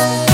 Hey,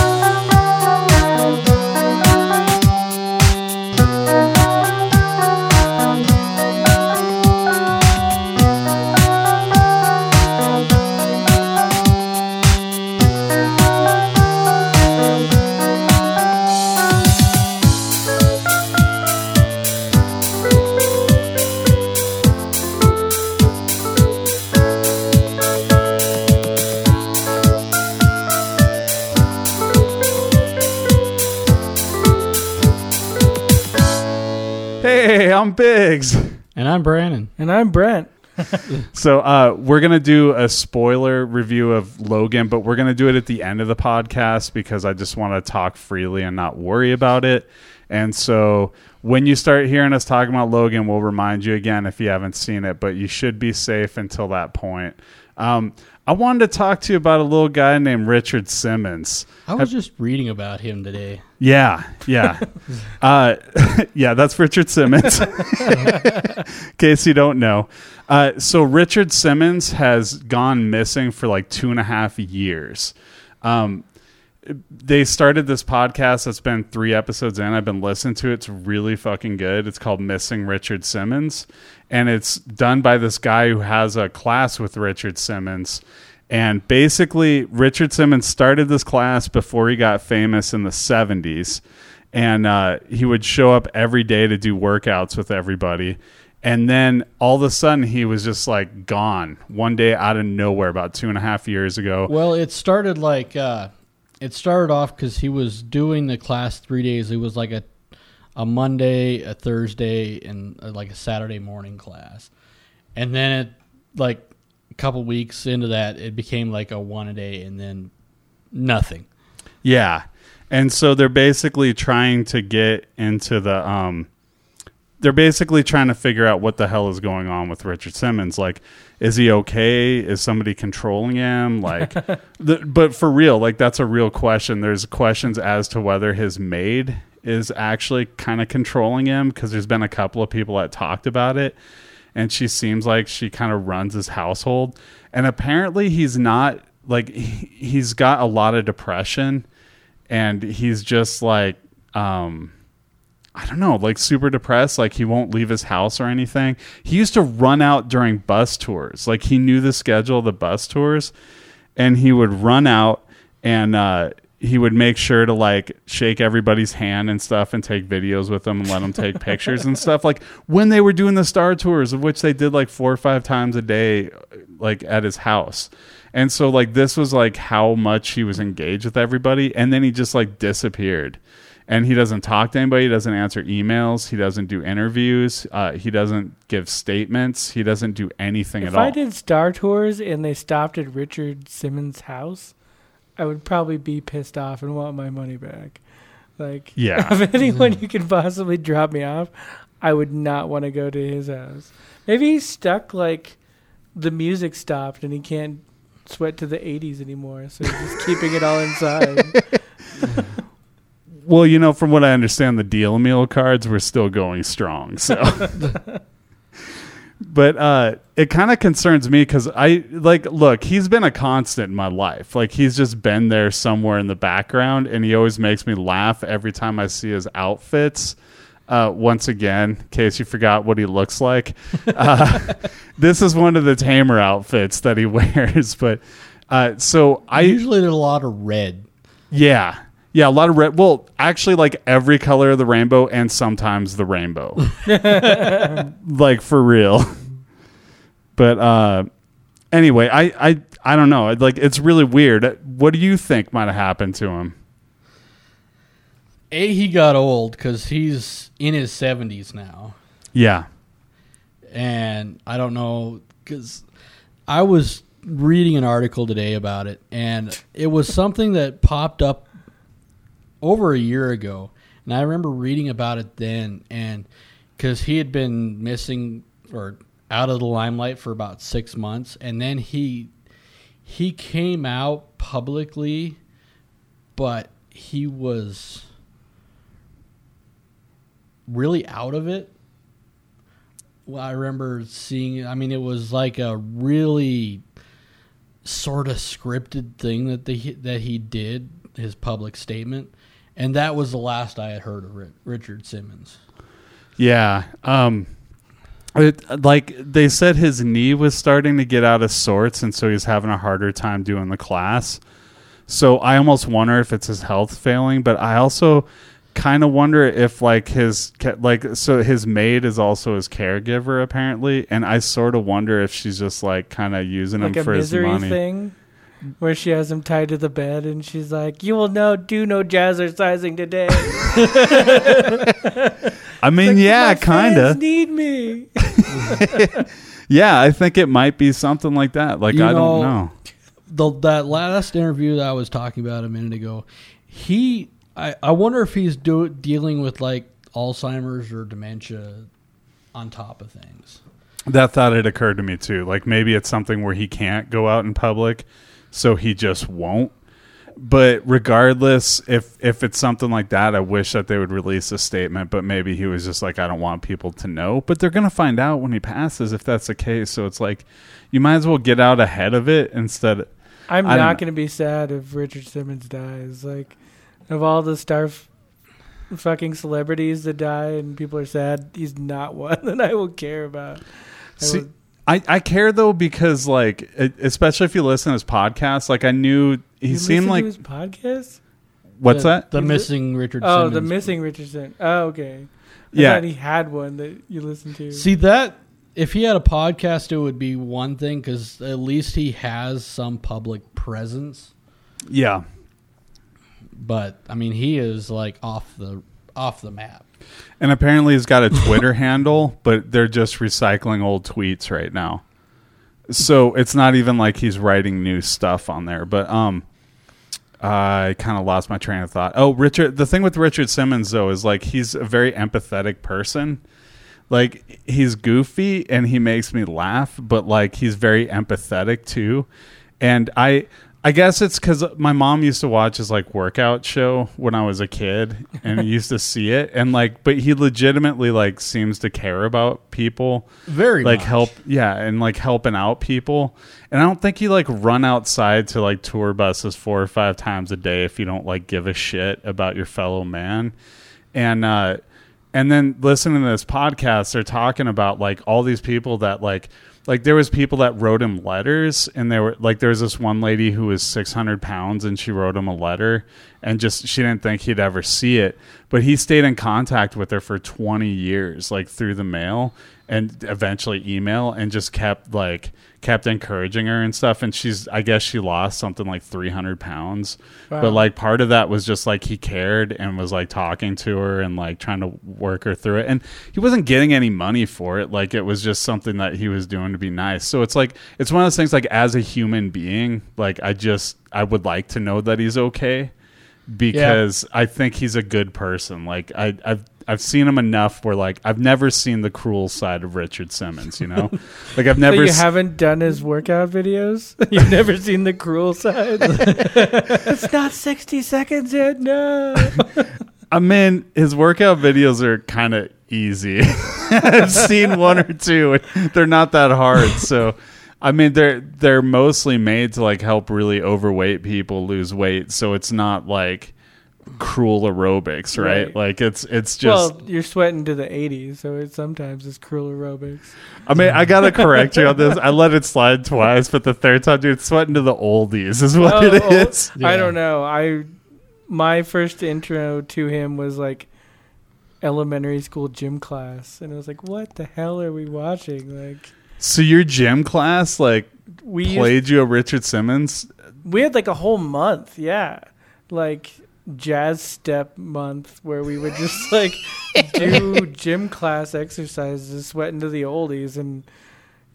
And I'm Brent. So uh, we're gonna do a spoiler review of Logan, but we're gonna do it at the end of the podcast because I just want to talk freely and not worry about it. And so when you start hearing us talking about Logan, we'll remind you again if you haven't seen it, but you should be safe until that point. Um, I wanted to talk to you about a little guy named Richard Simmons. I was just reading about him today. Yeah, yeah, uh, yeah. That's Richard Simmons. In case you don't know, uh, so Richard Simmons has gone missing for like two and a half years. Um, they started this podcast that's been three episodes in. I've been listening to it. It's really fucking good. It's called Missing Richard Simmons, and it's done by this guy who has a class with Richard Simmons. And basically, Richard Simmons started this class before he got famous in the 70s. And uh, he would show up every day to do workouts with everybody. And then all of a sudden, he was just like gone one day out of nowhere about two and a half years ago. Well, it started like uh, it started off because he was doing the class three days. It was like a a Monday, a Thursday, and uh, like a Saturday morning class. And then it like couple weeks into that, it became like a one a day, and then nothing. Yeah. And so they're basically trying to get into the um they're basically trying to figure out what the hell is going on with Richard Simmons. Like, is he okay? Is somebody controlling him? Like, the, but for real, like that's a real question. There's questions as to whether his maid is actually kind of controlling him because there's been a couple of people that talked about it, and she seems like she kind of runs his household. And apparently, he's not like he- he's got a lot of depression, and he's just like um I don't know, like super depressed, like he won't leave his house or anything. He used to run out during bus tours. Like he knew the schedule of the bus tours and he would run out and uh he would make sure to like shake everybody's hand and stuff and take videos with them and let them take pictures and stuff like when they were doing the star tours of which they did like four or five times a day like at his house and so like this was like how much he was engaged with everybody and then he just like disappeared and he doesn't talk to anybody. He doesn't answer emails. He doesn't do interviews. Uh, he doesn't give statements. He doesn't do anything If at all. if I did Star Tours and they stopped at Richard Simmons' house, I would probably be pissed off and want my money back. Like, Yeah. of anyone mm-hmm. you could possibly drop me off, I would not want to go to his house. Maybe he's stuck like the music stopped and he can't sweat to the 80s anymore, so he's just keeping it all inside. well, you know, from what I understand, the deal meal cards were still going strong. So, but uh, it kind of concerns me because I like look. He's been a constant in my life. Like he's just been there somewhere in the background, and he always makes me laugh every time I see his outfits. Uh, once again, in case you forgot what he looks like, uh, this is one of the tamer outfits that he wears. But uh, so I Usually there's a lot of red. yeah. Yeah, a lot of red. Well, actually, like every color of the rainbow and sometimes the rainbow. like for real. But uh anyway, I I I don't know. Like it's really weird. What do you think might have happened to him? A, he got old because he's in his 70s now. Yeah. and I don't know because I was reading an article today about it, and it was something that popped up over a year ago, and I remember reading about it then, and because he had been missing or out of the limelight for about six months, and then he he came out publicly, but he was really out of it well, I remember seeing. I mean, it was like a really sort of scripted thing that they that he did. his public statement, and that was the last I had heard of Richard Simmons. Yeah. Um it, like they said his knee was starting to get out of sorts and so he's having a harder time doing the class. So I almost wonder if it's his health failing, but I also kind of wonder if like his like so his maid is also his caregiver apparently and I sort of wonder if she's just like kind of using like him a for his money. thing where she has him tied to the bed and she's like, "You will no do no jazzercising today." I mean, Like, yeah, "My kind fans of. need me. Yeah, I think it might be something like that. Like You I know- don't know. the that last interview that I was talking about a minute ago, he I, I wonder if he's do, dealing with like Alzheimer's or dementia on top of things. That thought had occurred to me too. Like maybe it's something where he can't go out in public, so he just won't. But regardless, if if it's something like that, I wish that they would release a statement. But maybe he was just like, I don't want people to know. But they're gonna find out when he passes if that's the case. So it's like, you might as well get out ahead of it instead. I'm going to be sad if Richard Simmons dies. Like, of all the star fucking celebrities that die and people are sad, he's not one that I will care about. I See, will- I, I care though because like it, especially if you listen to his podcast, like I knew he You seemed like to his podcast. what's the, that? The Is it- missing Richard. Oh, Simmons. the missing Richardson. Oh, okay. I Yeah. thought he had one that you listened to. See that if he had a podcast, it would be one thing because at least he has some public presence. Yeah. But I mean, he is like off the off the map. And apparently he's got a Twitter handle, but they're just recycling old tweets right now. So it's not even like he's writing new stuff on there. But um I kind of lost my train of thought. Oh, Richard the thing with Richard Simmons though is like he's a very empathetic person. Like he's goofy and he makes me laugh, but like he's very empathetic too. And I I guess it's because my mom used to watch his like workout show when I was a kid, and used to see it, and like, but he legitimately like seems to care about people, Very like much. help, yeah, and like helping out people. And I don't think you like run outside to like tour buses four or five times a day if you don't like give a shit about your fellow man. And uh, and then listening to this podcast, they're talking about like all these people that like like there was people that wrote him letters and there were like there was this one lady who was 600 pounds and she wrote him a letter and just she didn't think he'd ever see it. But he stayed in contact with her for 20 years like through the mail and eventually email and just kept like kept encouraging her and stuff and she's i guess she lost something like 300 pounds. Wow. but like part of that was just like he cared and was like talking to her and like trying to work her through it. And he wasn't getting any money for it. Like it was just something that he was doing to be nice. So it's like it's one of those things like as a human being like i just i would like to know that he's okay because i think he's a good person. Like i i've I've seen him enough where like I've never seen the cruel side of Richard Simmons, you know? like I've so never you s- haven't done his workout videos? You've never seen the cruel side? it's not 60 seconds yet. No. I mean, his workout videos are kind of easy. I've seen one or two. They're not that hard. So, I mean, they're they're mostly made to like help really overweight people lose weight. So it's not like cruel aerobics, right? Right. Like it's it's just. well, you're sweating to the 80s, so it sometimes it's cruel aerobics. I mean, I gotta correct you on this. I let it slide twice, but the third time, dude, sweating to the oldies is what Oh, it oh, is. I don't know. I my first intro to him was like elementary school gym class, and I was like, "What the hell are we watching?" Like So your gym class like we used, played you a Richard Simmons? we had like a whole month, yeah, like jazz step month where we would just like do gym class exercises, sweating into the oldies, and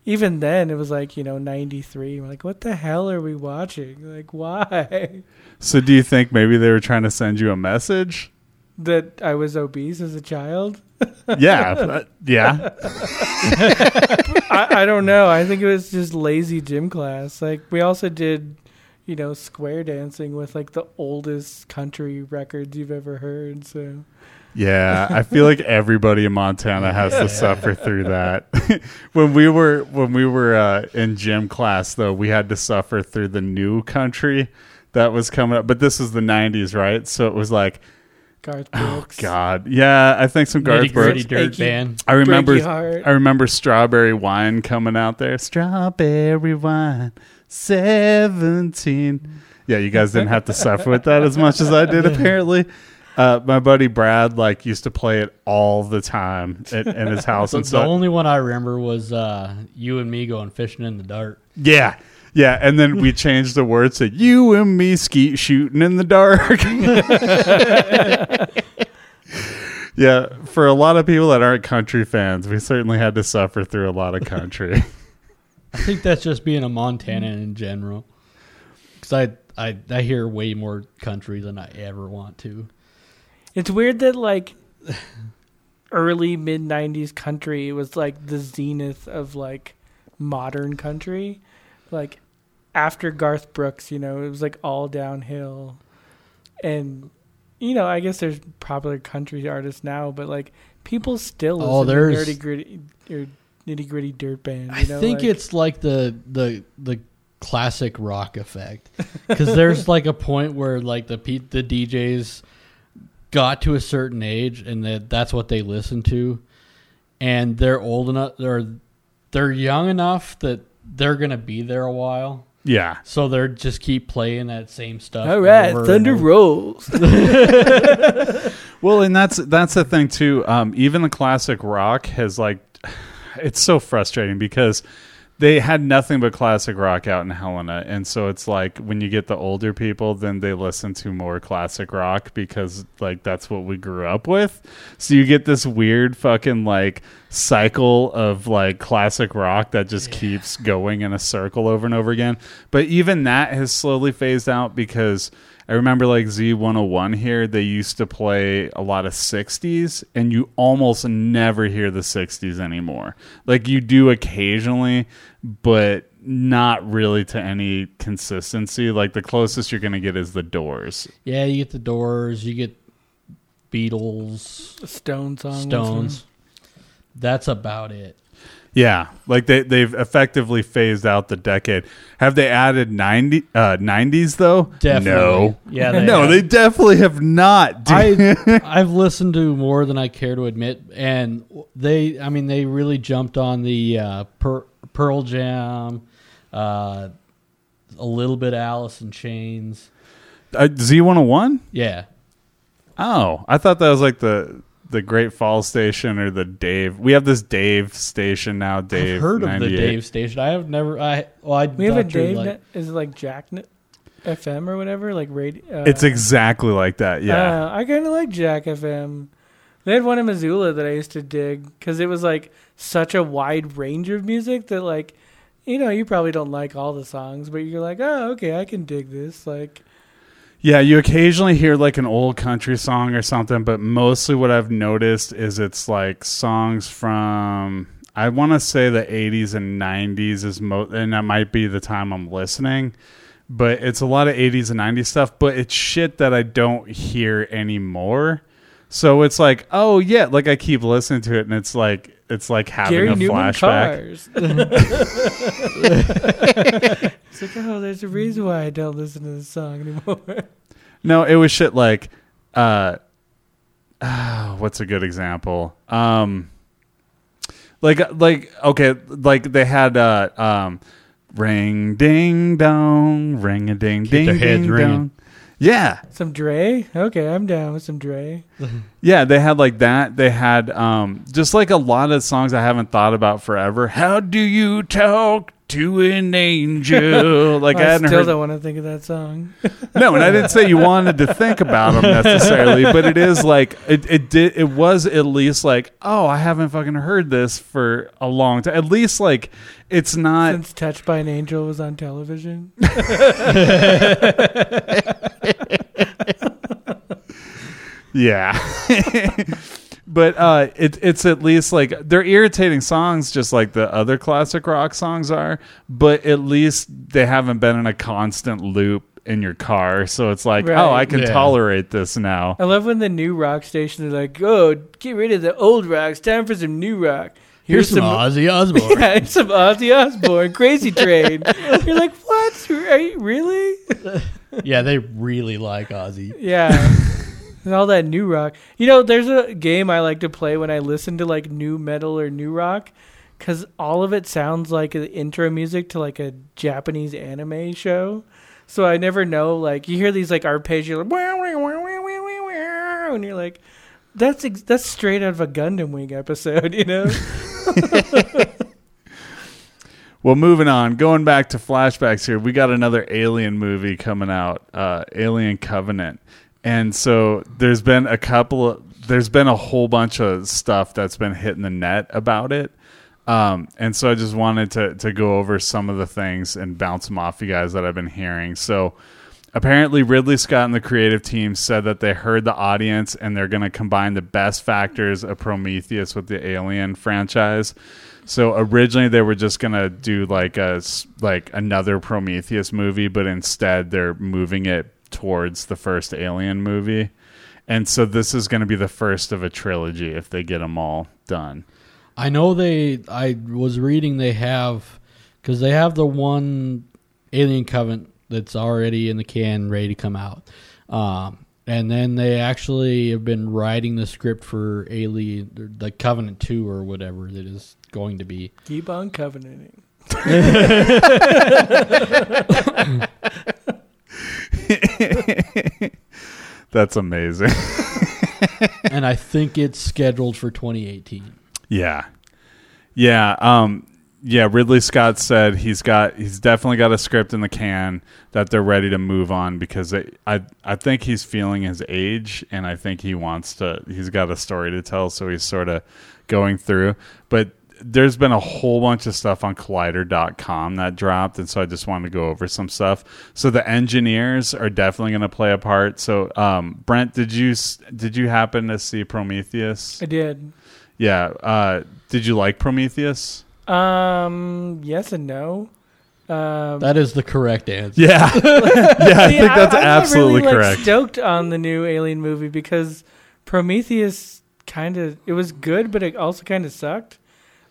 even then it was like you know 93 we're like what the hell are we watching like why So do you think maybe they were trying to send you a message? that i was obese as a child Yeah, yeah. I, I don't know. I think it was just lazy gym class. Like we also did, you know, square dancing with like the oldest country records you've ever heard. So Yeah, I feel like everybody in Montana has to suffer through that. when we were when we were uh, in gym class, though, we had to suffer through the new country that was coming up. But this was the '90s, right? So it was like, Garth oh god, yeah. I think some Garth Nitty Brooks. dirt Achy- band. I remember. I remember strawberry wine coming out there. Strawberry wine, seventeen. Yeah, you guys didn't have to suffer with that as much as I did. Apparently, uh, my buddy Brad like used to play it all the time at, in his house and so the only one I remember was uh, you and me going fishing in the dark. Yeah. Yeah, and then we changed the words to "you and me skeet shooting in the dark." yeah, for a lot of people that aren't country fans, we certainly had to suffer through a lot of country. I think that's just being a Montanan mm-hmm. in general. Because I, I I hear way more country than I ever want to. It's weird that like early mid '90s country was like the zenith of like modern country. Like after Garth Brooks, you know, it was like all downhill. And you know, I guess there's popular country artists now, but like people still oh, listen Oh, to there's- nitty gritty or nitty gritty dirt band. You I know, think like- it's like the the the classic rock effect because there's like a point where like the P- the DJs got to a certain age and that that's what they listen to, and they're old enough or they're young enough that they're gonna be there a while. yeah. So they're just keep playing that same stuff. all right, Thunder. Rolls. Well, and that's that's the thing too. Um, even the classic rock has like, it's so frustrating because they had nothing but classic rock out in Helena, and so it's like when you get the older people, then they listen to more classic rock because like that's what we grew up with. So you get this weird fucking like cycle of like classic rock that just keeps going in a circle over and over again. But even that has slowly phased out because I remember like Z101 here, they used to play a lot of 60s, and you almost never hear the 60s anymore. Like you do occasionally, but not really to any consistency. Like the closest you're going to get is the doors. Yeah, you get the Doors, you get Beatles, Stone song. once in a Stones. That's about it. Yeah, like they they've effectively phased out the decade. Have they added 90 uh 90s though? Definitely. No. Yeah, they no, have. they definitely have not. I I've listened to more than I care to admit, and they I mean they really jumped on the uh, per, Pearl Jam, uh, a little bit Alice in Chains. uh, Z101? Yeah, Oh, I thought that was like the the Great Falls station or the Dave. We have this Dave station now. Dave, I've heard of the 98. Dave station. I have never. I well, I We have a thought you were Dave. like- net, is it like Jack net, FM or whatever? Like radio. Uh, It's exactly like that. Yeah, Uh, I kind of like Jack FM. They had one in Missoula that I used to dig because it was like such a wide range of music that like, you know, you probably don't like all the songs, but you're like, oh, okay, I can dig this. Like, yeah. You occasionally hear like an old country song or something, but mostly what I've noticed is it's like songs from I want to say the 80s and 90s is mo, and that might be the time I'm listening. But it's a lot of 80s and 90s stuff, but it's shit that I don't hear anymore. So it's like, oh yeah, like I keep listening to it, and it's like it's like having Gary a Newman flashback. cars. it's like, oh, there's a reason why I don't listen to this song anymore. No, it was shit like, uh, ah, what's a good example? Um, like like okay, like they had uh um, ring ding dong, ring a ding Keep ding their heads ding ringing. Yeah, some Dre? Okay, I'm down with some Dre. Yeah, they had like that. They had um just like a lot of songs I haven't thought about forever. How do you talk to an angel? Like I, I hadn't still heard. don't want to think of that song. No, and I didn't say you wanted to think about them necessarily, but it is like it, it did. It was at least like, oh, I haven't fucking heard this for a long time. At least like it's not. Since Touched by an Angel was on television. Yeah. but uh it, it's at least like they're irritating songs just like the other classic rock songs are, but at least they haven't been in a constant loop in your car. So it's like, Right. oh, I can Yeah. tolerate this now. I love when the new rock stations are like, "Oh, get rid of the old rock. It's time for some new rock." Here's, some, Ozzy Osbourne. yeah, it's some Ozzy Osbourne, Crazy Train. You're like, what? Right? Really? yeah, they really like Ozzy. Yeah. And all that new rock. You know, there's a game I like to play when I listen to like new metal or new rock because all of it sounds like the intro music to like a Japanese anime show. So I never know. Like you hear these like arpeggios, like, and you're like, "That's ex- that's straight out of a Gundam Wing episode," you know? Well, moving on, going back to flashbacks here, we got another Alien movie coming out, uh, Alien Covenant, and so there's been a couple of, there's been a whole bunch of stuff that's been hitting the net about it, um, and so I just wanted to to go over some of the things and bounce them off you guys that I've been hearing. So apparently Ridley Scott and the creative team said that they heard the audience and they're going to combine the best factors of Prometheus with the Alien franchise. So originally they were just going to do like a like another Prometheus movie, but instead they're moving it towards the first Alien movie. And so this is going to be the first of a trilogy if they get them all done. I know they. I was reading they have because they have the one Alien Covenant that's already in the can, ready to come out. Um, and then they actually have been writing the script for Alien, the Covenant Two or whatever it is going to be. Keep on covenanting. That's amazing. and I think it's scheduled for 2018. Yeah. Yeah, um yeah, Ridley Scott said he's got he's definitely got a script in the can that they're ready to move on because they, I I think he's feeling his age and I think he wants to he's got a story to tell so he's sort of going through but there's been a whole bunch of stuff on collider.com that dropped and so I just wanted to go over some stuff. So the engineers are definitely going to play a part. So um Brent, did you did you happen to see Prometheus? I did. Yeah. Uh, did you like Prometheus? Um, yes and no. Um, That is the correct answer. Yeah. yeah, I See, think that's I'm absolutely really, correct. Like, stoked on the new Alien movie because Prometheus kind of it was good, but it also kind of sucked.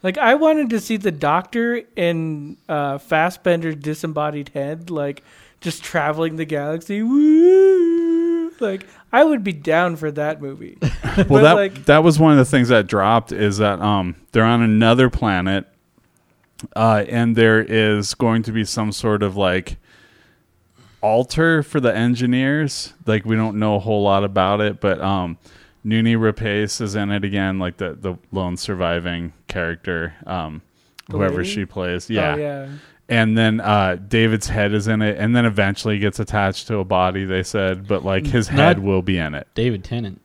Like I wanted to see the Doctor in uh, Fassbender's disembodied head, like just traveling the galaxy. Woo! Like I would be down for that movie. well, but, that like- that was one of the things that dropped is that um, they're on another planet, uh, and there is going to be some sort of like altar for the engineers. Like we don't know a whole lot about it, but um, Noomi Rapace is in it again, like the the lone surviving character, um, whoever lady? she plays. Oh, Yeah. yeah. and then uh, David's head is in it, and then eventually gets attached to a body. They said, but like his Not- head will be in it. David Tennant.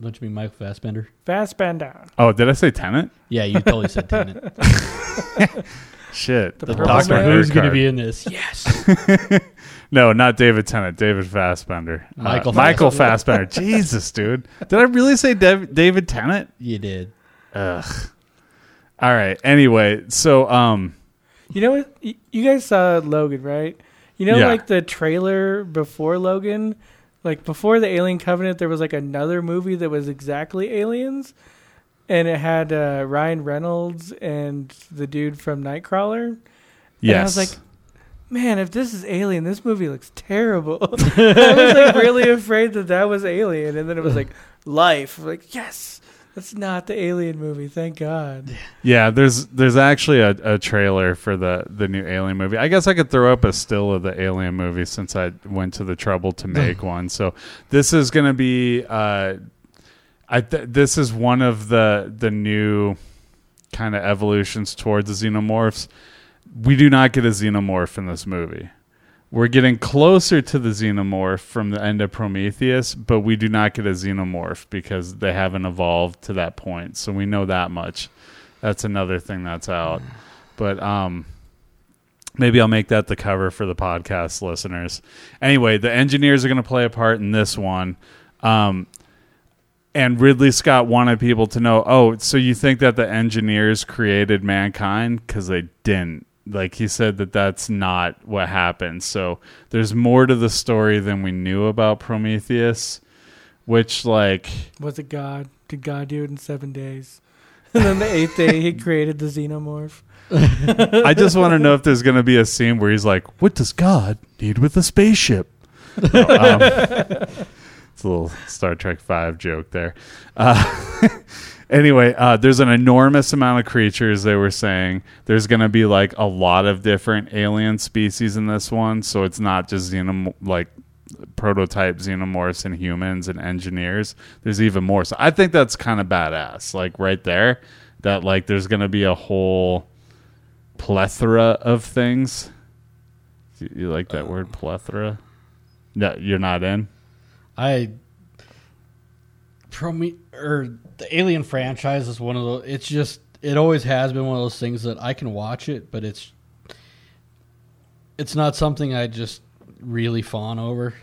Don't you mean Michael Fassbender? Fassbender. Oh, did I say Tennant? Yeah, you totally said Tennant. Shit, The The Doctor Who's going to be in this? Yes. No, not David Tennant. David Fassbender. Uh, Michael Michael Fassbender. Jesus, dude. Did I really say Dev- David Tennant? you did. Ugh. All right. Anyway, so um, You know what? You guys saw Logan, right? You know, Yeah. like the trailer before Logan, like before the Alien Covenant, there was like another movie that was exactly aliens, and it had uh, Ryan Reynolds and the dude from Nightcrawler. yes. I was like, man, if this is Alien, this movie looks terrible. I was like really afraid that that was Alien, and then it was like Life. I'm like, yes, that's not the Alien movie. Thank God. yeah, there's there's actually a, a trailer for the the new Alien movie. I guess I could throw up a still of the Alien movie since I went to the trouble to make one. So this is going to be uh, I th- this is one of the the new kind of evolutions towards the xenomorphs. We do not get a xenomorph in this movie. We're getting closer to the xenomorph from the end of Prometheus, but we do not get a xenomorph because they haven't evolved to that point. So we know that much. That's another thing that's out. But um maybe I'll make that the cover for the podcast listeners. Anyway, the engineers are going to play a part in this one. Um and Ridley Scott wanted people to know, oh, so you think that the engineers created mankind? Because they didn't. Like he said that that's not what happened. So there's more to the story than we knew about Prometheus, which, like, Was it God? Did God do it in seven days? and then the eighth day he created the xenomorph. I just want to know if there's going to be a scene where he's like, "What does God need with a spaceship?" No, um, it's a little Star Trek Five joke there. Uh, anyway, uh, there's an enormous amount of creatures. They were saying there's going to be like a lot of different alien species in this one, so it's not just xenom like prototype xenomorphs and humans and engineers. There's even more. So I think that's kind of badass. Like right there, that like there's going to be a whole plethora of things. You, you like that word plethora? No, you're not in. I Prome or the Alien franchise is one of those. It's just it always has been one of those things that I can watch it, but it's it's not something I just really fawn over.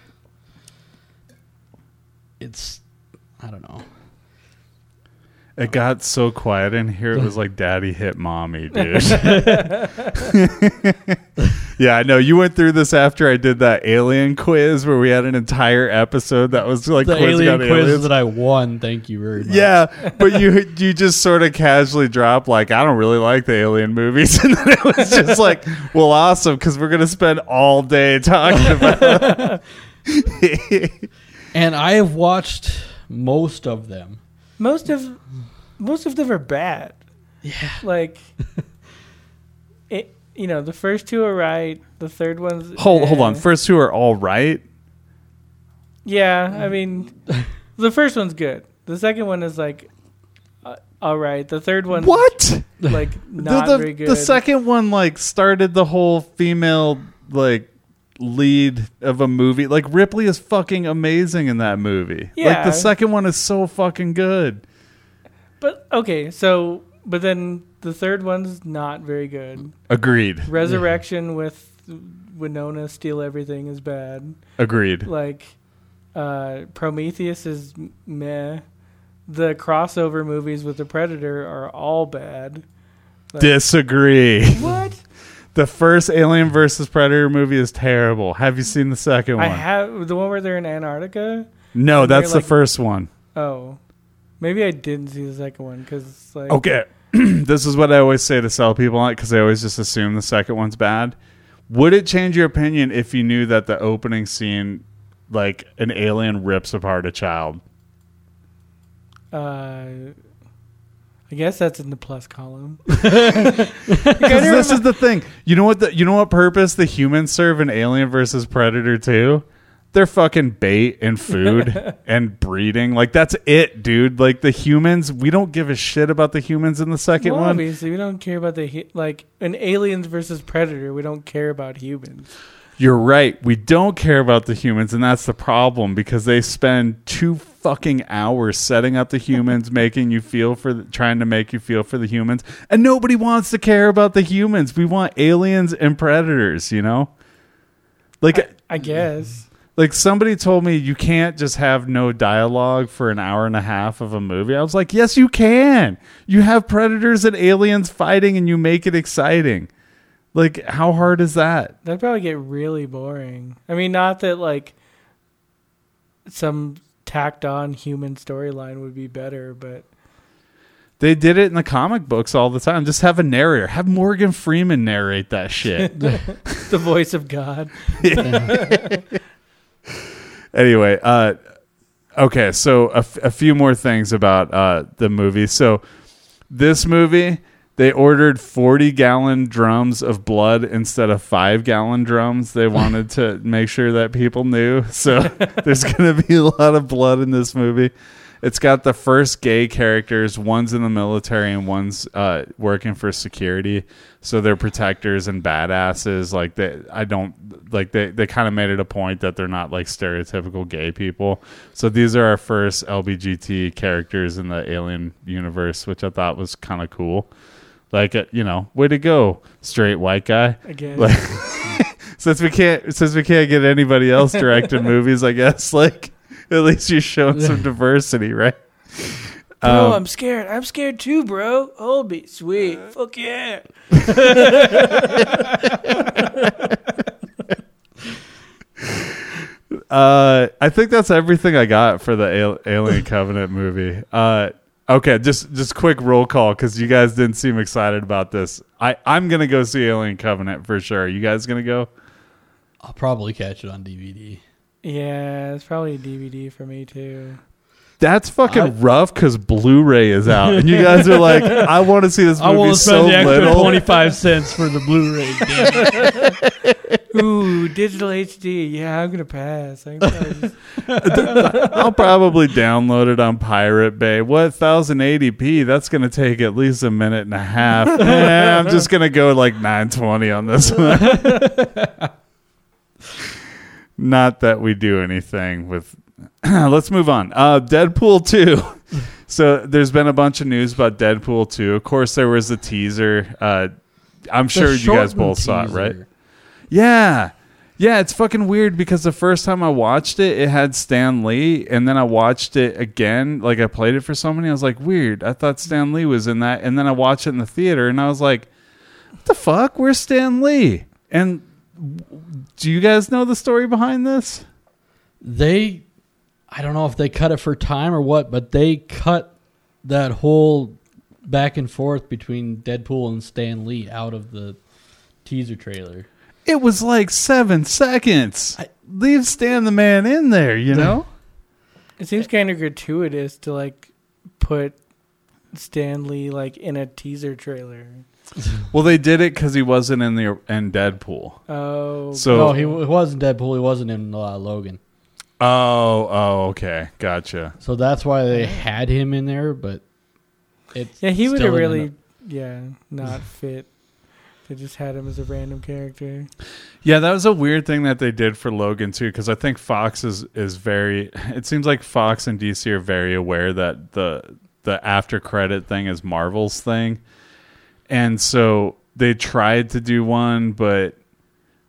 It's I don't know. It got so quiet in here. It was like Daddy hit mommy, dude. yeah, I know. You went through this after I did that alien quiz where we had an entire episode that was like The quizzing alien quiz aliens. that I won. Thank you very much. Yeah, but you you just sort of casually drop like I don't really like the alien movies, and then it was just like, well, awesome because we're gonna spend all day talking about. and I have watched most of them. Most of most of them are bad. Yeah. Like, it. You know, the first two are right. The third one's hold hold on, eh. first two are all right. Yeah, I mean, the first one's good. The second one is like, uh, all right. The third one, What? like not the, the, very good. the second one like started the whole female like lead of a movie. Like Ripley is fucking amazing in that movie. Like Yeah. the second one is so fucking good. but okay, so but then the third one's not very good. Agreed. Resurrection with Winona steal everything is bad. Agreed. Like, uh, Prometheus is meh. The crossover movies with the Predator are all bad. Like, Disagree. what? The first Alien versus Predator movie is terrible. Have you seen the second one? I have the one where they're in Antarctica. no, that's the like- first one. Oh, maybe I didn't see the second one because like Okay. this is what I always say to sell people on it because they always just assume the second one's bad. Would it change your opinion if you knew that the opening scene, like an alien rips apart a child? Uh, I guess that's in the plus column. Because this is the thing. You know what? The, you know what purpose the humans serve in Alien versus Predator Two? They're fucking bait and food and breeding. Like that's it, dude. Like the humans, we don't give a shit about the humans in the second well, one. obviously, we don't care about the hu- like an Aliens versus Predator. We don't care about humans. You're right. We don't care about the humans, and that's the problem because they spend two fucking hours setting up the humans, making you feel for, the, trying to make you feel for the humans, and nobody wants to care about the humans. We want aliens and predators, you know. Like, I guess. Like somebody told me you can't just have no dialogue for an hour and a half of a movie. I was like, yes, you can. You have predators and aliens fighting, and you make it exciting. Like, how hard is that? That'd probably get really boring. I mean, not that like some tacked on human storyline would be better, but They did it in the comic books all the time. Just have a narrator. Have Morgan Freeman narrate that shit. the voice of God. anyway, uh, okay, so a, f- a few more things about uh, the movie. So this movie, they ordered 40 gallon drums of blood instead of five gallon drums. They wanted to make sure that people knew. So there's going to be a lot of blood in this movie. It's got the first gay characters. One's in the military and one's uh, working for security. So they're protectors and badasses. Like they, I don't like they. They kind of made it a point that they're not like stereotypical gay people. So these are our first LBGT characters in the Alien universe, which I thought was kind of cool. Like uh, you know, way to go, straight white guy. Guess. Like since we can't since we can't get anybody else directing movies, I guess like at least you're showing some diversity, right? bro, Um, I'm scared. I'm scared too, bro. Hold me, sweet. Fuck yeah. Uh, I think that's everything I got for the Alien Covenant movie. Uh, Okay, just just quick roll call because you guys didn't seem excited about this. I I'm gonna go see Alien Covenant for sure. Are you guys gonna go? I'll probably catch it on DVD. Yeah, it's probably a DVD for me too. That's fucking I- rough because Blu-ray is out, and you guys are like, I want to see this I movie won't so spend the extra little. twenty five cents for the Blu-ray. Ooh, digital HD. Yeah, I'm gonna pass. I can probably just- I'll probably download it on Pirate Bay. What 1080p? That's gonna take at least a minute and a half. Eh, I'm just gonna go like 920 on this one. Not that we do anything with. Let's move on. Uh, Deadpool 2. so there's been a bunch of news about Deadpool 2. Of course, there was a teaser. Uh, I'm The sure you guys both saw it, right? Yeah. Yeah, it's fucking weird because the first time I watched it, it had Stan Lee, and then I watched it again. Like I played it for somebody, I was like, weird. I thought Stan Lee was in that, and then I watched it in the theater, and I was like, what the fuck? Where's Stan Lee? And do you guys know the story behind this? They, I don't know if they cut it for time or what, but they cut that whole back and forth between Deadpool and Stan Lee out of the teaser trailer. It was like seven seconds. I- Leave Stan the man in there, you know? it seems kind of gratuitous to like put Stan Lee like in a teaser trailer. well, they did it because he wasn't in the in Deadpool. Oh, So no, he w- wasn't Deadpool. He wasn't in uh, Logan. oh oh okay, gotcha. So that's why they had him in there. But it's yeah, he would still have ended really, up- yeah, not fit. They just had him as a random character. Yeah, that was a weird thing that they did for Logan too, because I think Fox is is very. It seems like Fox and DC are very aware that the the after credit thing is Marvel's thing, and so they tried to do one, but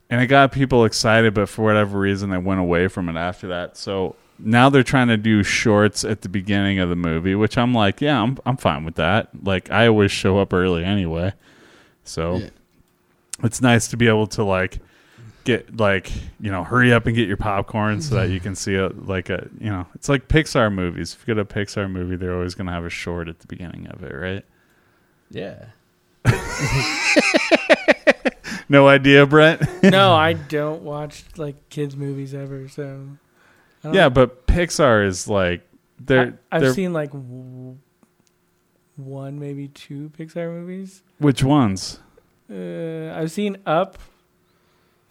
and it got people excited, but for whatever reason they went away from it after that. So now they're trying to do shorts at the beginning of the movie, which I'm like, yeah, I'm I'm fine with that. Like I always show up early anyway, so Yeah. it's nice to be able to like get like you know hurry up and get your popcorn so that you can see a like a you know it's like Pixar movies. If you go to a Pixar movie, they're always going to have a short at the beginning of it, right? yeah. No idea, Brent. no, I don't watch like kids movies ever. So yeah, but Pixar is like they're I, have seen like w- one, maybe two Pixar movies. which ones? Uh, I've seen Up.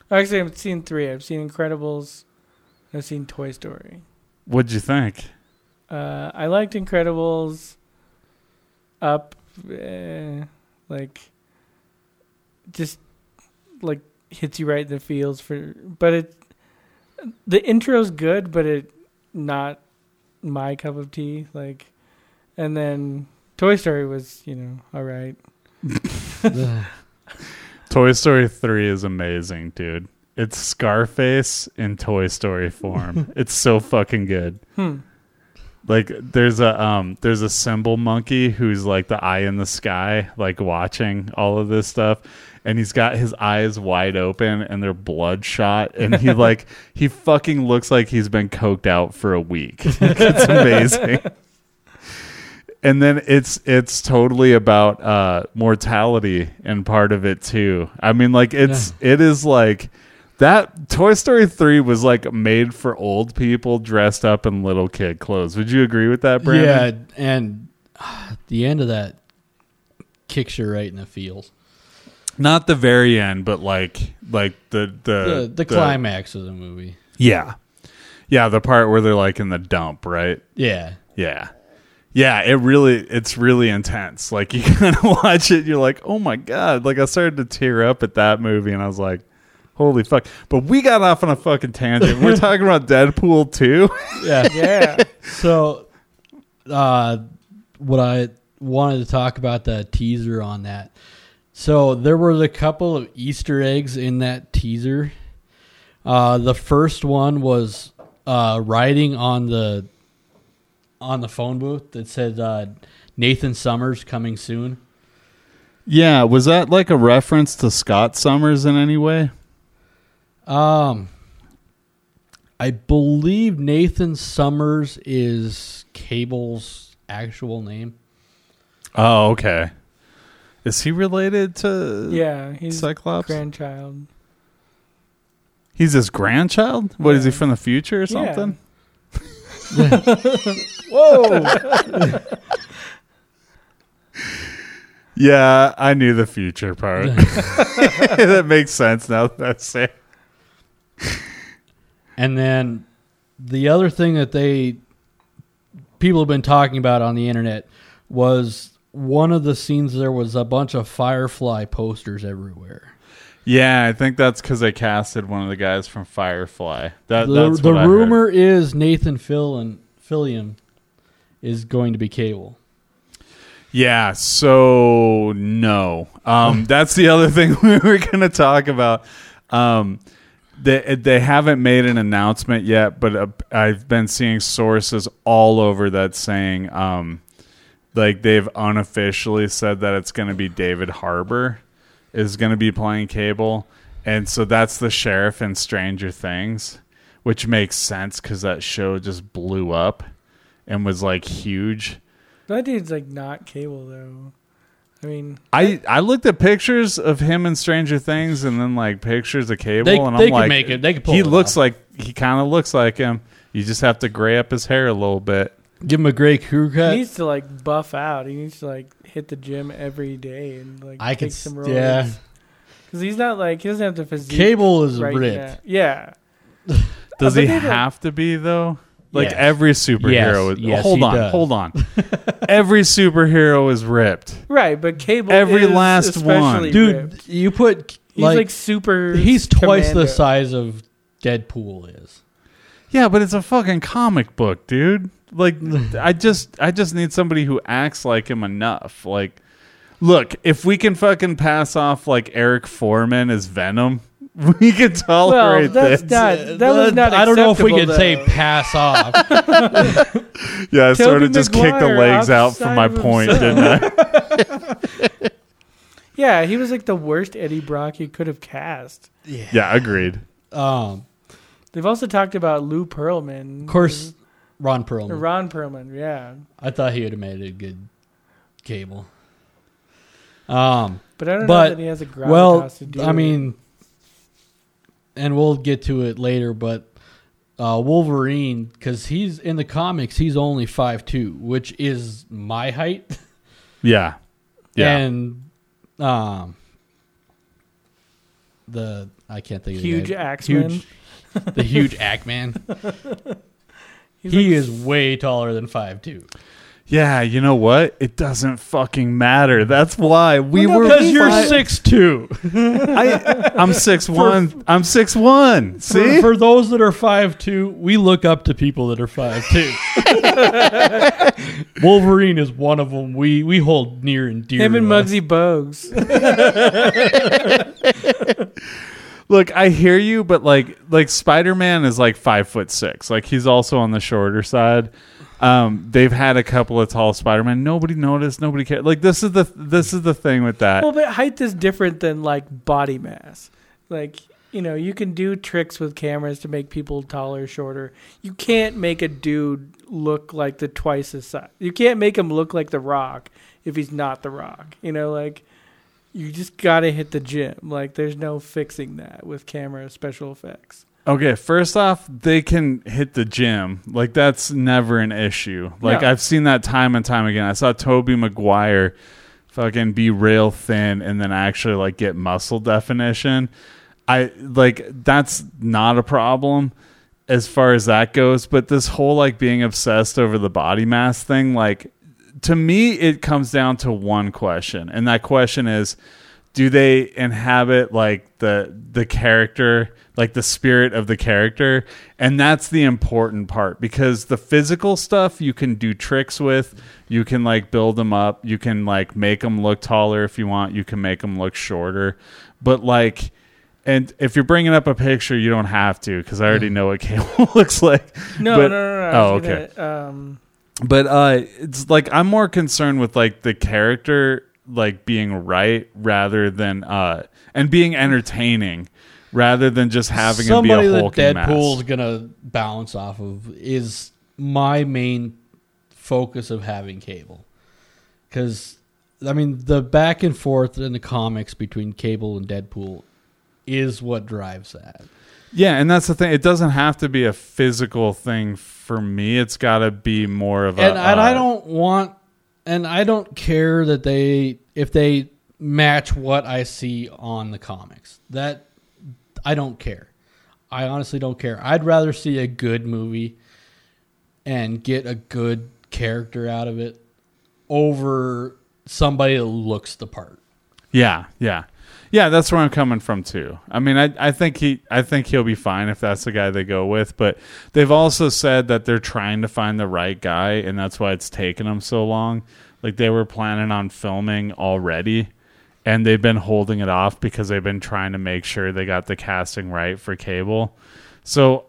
Actually, I've seen three. I've seen Incredibles. I've seen Toy Story. What'd you think? Uh, I liked Incredibles. Up, eh, like, just like hits you right in the feels for. But it, the intro's good, but it not my cup of tea. Like, and then Toy Story was, you know, all right. Toy Story 3 is amazing, dude. It's Scarface in Toy Story form. it's so fucking good. Hmm. Like there's a um there's a cymbal monkey who's like the eye in the sky, like watching all of this stuff. And he's got his eyes wide open and they're bloodshot. And he like he fucking looks like he's been coked out for a week. it's amazing. and then it's it's totally about uh mortality and part of it too. I mean like it's it is like that Toy Story 3 was like made for old people dressed up in little kid clothes. Would you agree with that, Brandon? yeah, and uh, the end of that kicks you right in the feels. Not the very end, but like like the the the, the climax of the movie. Yeah. Yeah, the part where they're like in the dump, right? Yeah. Yeah. Yeah, it really it's really intense. Like you kind of watch it, you're like, "Oh my god." Like I started to tear up at that movie and I was like, "Holy fuck." But we got off on a fucking tangent. We're talking about Deadpool 2. Yeah. Yeah. So, uh, what I wanted to talk about the teaser on that. So there was a couple of Easter eggs in that teaser. Uh, the first one was uh, writing on the on the phone booth that said uh, Nathan Summers coming soon. Yeah, was that like a reference to Scott Summers in any way? Um, I believe Nathan Summers is Cable's actual name. Oh, okay. Is he related to Yeah, he's Cyclops? grandchild. He's his grandchild? What is he from the future or Yeah. something? Whoa! Yeah, I knew the future part. that makes sense now that I say. it. And then the other thing that they people have been talking about on the internet was one of the scenes there was a bunch of Firefly posters everywhere. Yeah, I think that's because they casted one of the guys from Firefly. That, the that's the what I heard. rumor is Nathan Fillion, Fillion is going to be Cable. Yeah, so no. Um, that's the other thing we were going to talk about. Um, they they haven't made an announcement yet, but uh, I've been seeing sources all over that saying, um, like they've unofficially said that it's going to be David Harbour is going to be playing Cable, and so that's the sheriff in Stranger Things, which makes sense because that show just blew up and was like huge. that dude's like not cable though. I mean, I, I looked at pictures of him in Stranger Things and then like pictures of Cable They- and they I'm can like, make it- they can pull he it looks off. like he kind of looks like him. You just have to gray up his hair a little bit. Give him a great crew cut. he needs to like buff out. He needs to like hit the gym every day and like I take could, some s- roids. yeah. because he's not like he doesn't have the physique. Cable is right ripped. now. Yeah, Does uh, he they, like- have to be though? Like Yes. every superhero Yes, is yes, hold he on, does. hold on. every superhero is ripped. right. But cable, Every is last especially one. Dude, ripped. you put he's like, like, super. he's twice the size of Deadpool is. Yeah, but it's a fucking comic book, dude. Like I just I just need somebody who acts like him enough. Like look, if we can fucking pass off like Eric Forman as Venom, we can Well, tolerate that's this. not. That was not. I don't know if we acceptable, could say pass off. yeah, I sort Tobey of just kicked the legs out from my point, himself. didn't I? Yeah, he was like the worst Eddie Brock you could have cast. Yeah, agreed. um, They've also talked about Lou Pearlman. of course, Ron Or Perlman. Ron Perlman. Yeah, I thought he would have made a good Cable. Um, but I don't But, know that he has a gravitas well, to do. Well, I it. mean, and we'll get to it later, but uh, Wolverine, because he's in the comics, he's only five two, which is my height. Yeah. Yeah. And um, the I can't think of huge the guy. Axeman. huge, the Hugh Jackman. He's he like- is way taller than five two. Yeah, you know what? It doesn't fucking matter. That's why we Well, no, were Because you're six two. I, I'm six one. I'm six one. See? For, for those that are five two, we look up to people that are five two. Wolverine is one of them. We we hold near and dear. him and to. Muggsy Bogues. Look, I hear you, but like like Spider Man is like five foot six. Like he's also on the shorter side. Um, they've had a couple of tall Spider Man. Nobody noticed. Nobody cared. Like this is the this is the thing with that. well, but height is different than like body mass. Like you know, you can do tricks with cameras to make people taller, shorter. You can't make a dude look like the twice as size. You can't make him look like the Rock if he's not the Rock. You know, like you just gotta hit the gym. Like there's no fixing that with camera special effects. Okay, first off, they can hit the gym. Like that's never an issue. Like No. I've seen that time and time again. I saw Tobey Maguire fucking be real thin and then actually like get muscle definition. I like that's not a problem as far as that goes, but this whole like being obsessed over the body mass thing like to me it comes down to one question and that question is do they inhabit like the the character like the spirit of the character? And that's the important part because the physical stuff you can do tricks with. You can like build them up. You can like make them look taller if you want. You can make them look shorter. But like and if you're bringing up a picture you don't have to because i already know what cable looks like. No, But- no, no, no. I oh, was gonna, um, but uh it's like i'm more concerned with like the character like being right rather than uh and being entertaining rather than just having somebody be a that Deadpool's gonna bounce off of is my main focus of having cable. Because, I mean, the back and forth in the comics between Cable and Deadpool is what drives that. Yeah, and that's the thing. It doesn't have to be a physical thing for me. It's got to be more of a. and, and I uh, don't want, and I don't care that they if they match what I see on the comics. That I don't care. I honestly don't care. I'd rather see a good movie and get a good character out of it over somebody that looks the part. Yeah, yeah, yeah. That's where I'm coming from too. I mean, I, I think he, I think he'll be fine if that's the guy they go with. But they've also said that they're trying to find the right guy, and that's why it's taken them so long. Like they were planning on filming already, and they've been holding it off because they've been trying to make sure they got the casting right for cable. So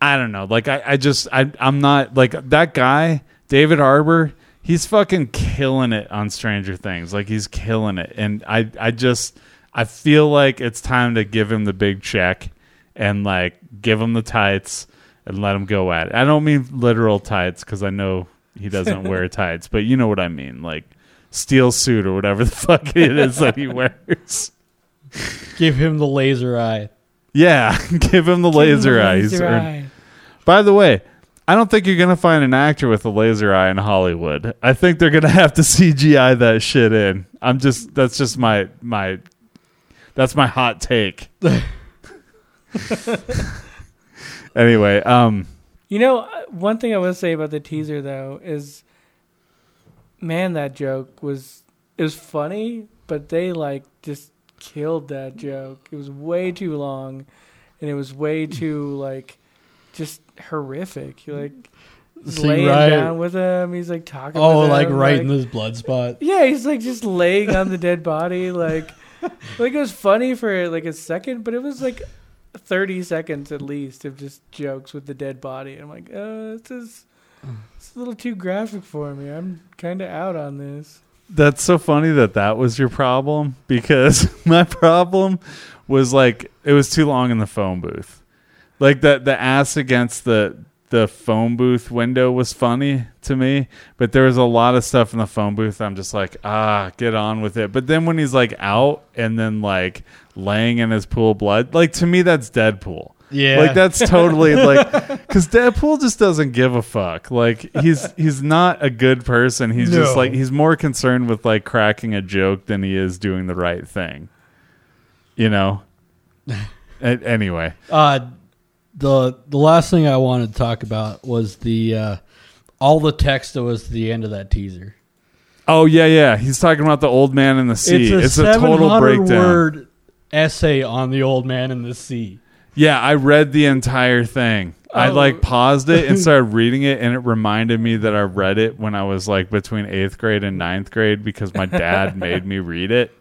I don't know. Like I, I just I I'm not like that guy, David Harbour, he's fucking killing it on Stranger Things. Like he's killing it. And I I just I feel like it's time to give him the big check and like give him the tights and let him go at it. I don't mean literal tights cuz I know he doesn't wear tights, but you know what I mean. Like steel suit or whatever the fuck it is that he wears. Give him the laser eye. Yeah, give him the laser eyes. Laser or- eye. By the way, I don't think you're gonna find an actor with a laser eye in Hollywood. I think they're gonna have to CGI that shit in. I'm just that's just my my that's my hot take. anyway, um You know, uh, one thing I will say about the teaser though is, man, that joke was it was funny, but they like just killed that joke. It was way too long, and it was way too like just horrific. You're like See, laying right- down with him. He's like talking. Oh, with like him, right in this blood spot. Yeah, he's like just laying on the dead body, like like it was funny for like a second, but it was like thirty seconds at least of just jokes with the dead body. I'm like, oh, this is it's a little too graphic for me. I'm kind of out on this. that's so funny that that was your problem because my problem was like it was too long in the phone booth. Like the the ass against the the phone booth window was funny to me, but there was a lot of stuff in the phone booth. I'm just like, ah, get on with it. But then when he's like out and then like laying in his pool of blood, like to me that's Deadpool. Yeah. Like that's totally like because Deadpool just doesn't give a fuck. Like he's he's not a good person. He's just like he's more concerned with like cracking a joke than he is doing the right thing. You know. A- anyway, Uh, the the last thing I wanted to talk about was the uh, all the text that was at the end of that teaser. oh yeah, yeah, he's talking about the old man in the sea. It's a, total breakdown. word essay on the old man in the sea. Yeah, I read the entire thing. I Oh. like paused it and started reading it, and it reminded me that I read it when I was like between eighth grade and ninth grade because my dad made me read it.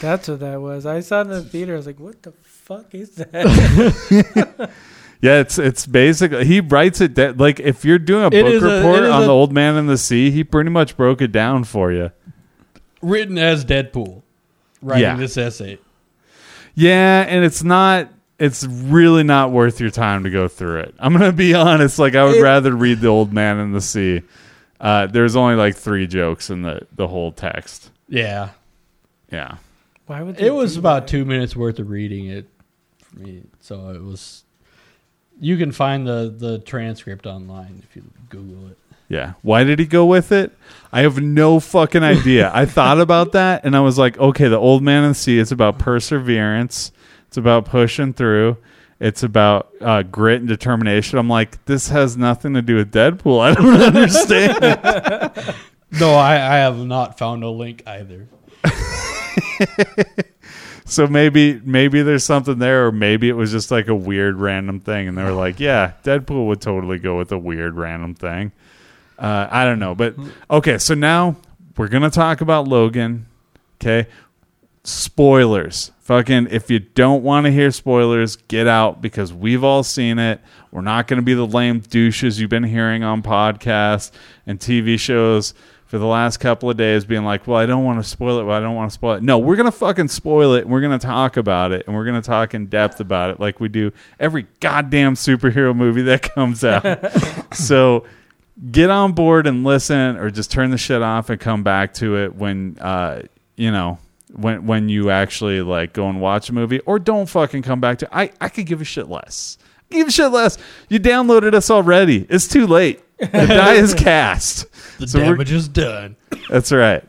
That's what that was. I saw it in the theater. I was like, what the fuck is that? Yeah, it's it's basically he writes it that like if you're doing a It book is a- report it is on a- the old man in the sea, he pretty much broke it down for you. Written as Deadpool, writing Yeah. this essay. Yeah, and it's not it's really not worth your time to go through it. I'm gonna be honest, like I would It- rather read the old man in the sea. Uh, there's only like three jokes in the the whole text. Yeah, Yeah. Why would they it was do about that? two minutes worth of reading it for me. So it was. You can find the the transcript online if you Google it. Yeah. Why did he go with it? I have no fucking idea. I thought about that and I was like, okay, the old man in the sea, it's about perseverance. It's about pushing through. It's about uh, grit and determination. I'm like, this has nothing to do with Deadpool. I don't understand. No, I, I have not found a link either. so maybe maybe there's something there, or maybe it was just like a weird random thing, and they were like, yeah, Deadpool would totally go with a weird random thing. Uh, I don't know, but okay. So now we're gonna talk about Logan. Okay, spoilers. Fucking, if you don't want to hear spoilers, get out because we've all seen it. We're not going to be the lame douches you've been hearing on podcasts and TV shows for the last couple of days being like, well, I don't want to spoil it. Well, I don't want to spoil it. No, we're going to fucking spoil it. And we're going to talk about it. And we're going to talk in depth about it like we do every goddamn superhero movie that comes out. so get on board and listen or just turn the shit off and come back to it when, uh, you know, when when you actually like go and watch a movie or don't fucking come back to I I could give a shit less. Give a shit less. You downloaded us already. It's too late. The die is cast. The So we're- damage is done. That's right.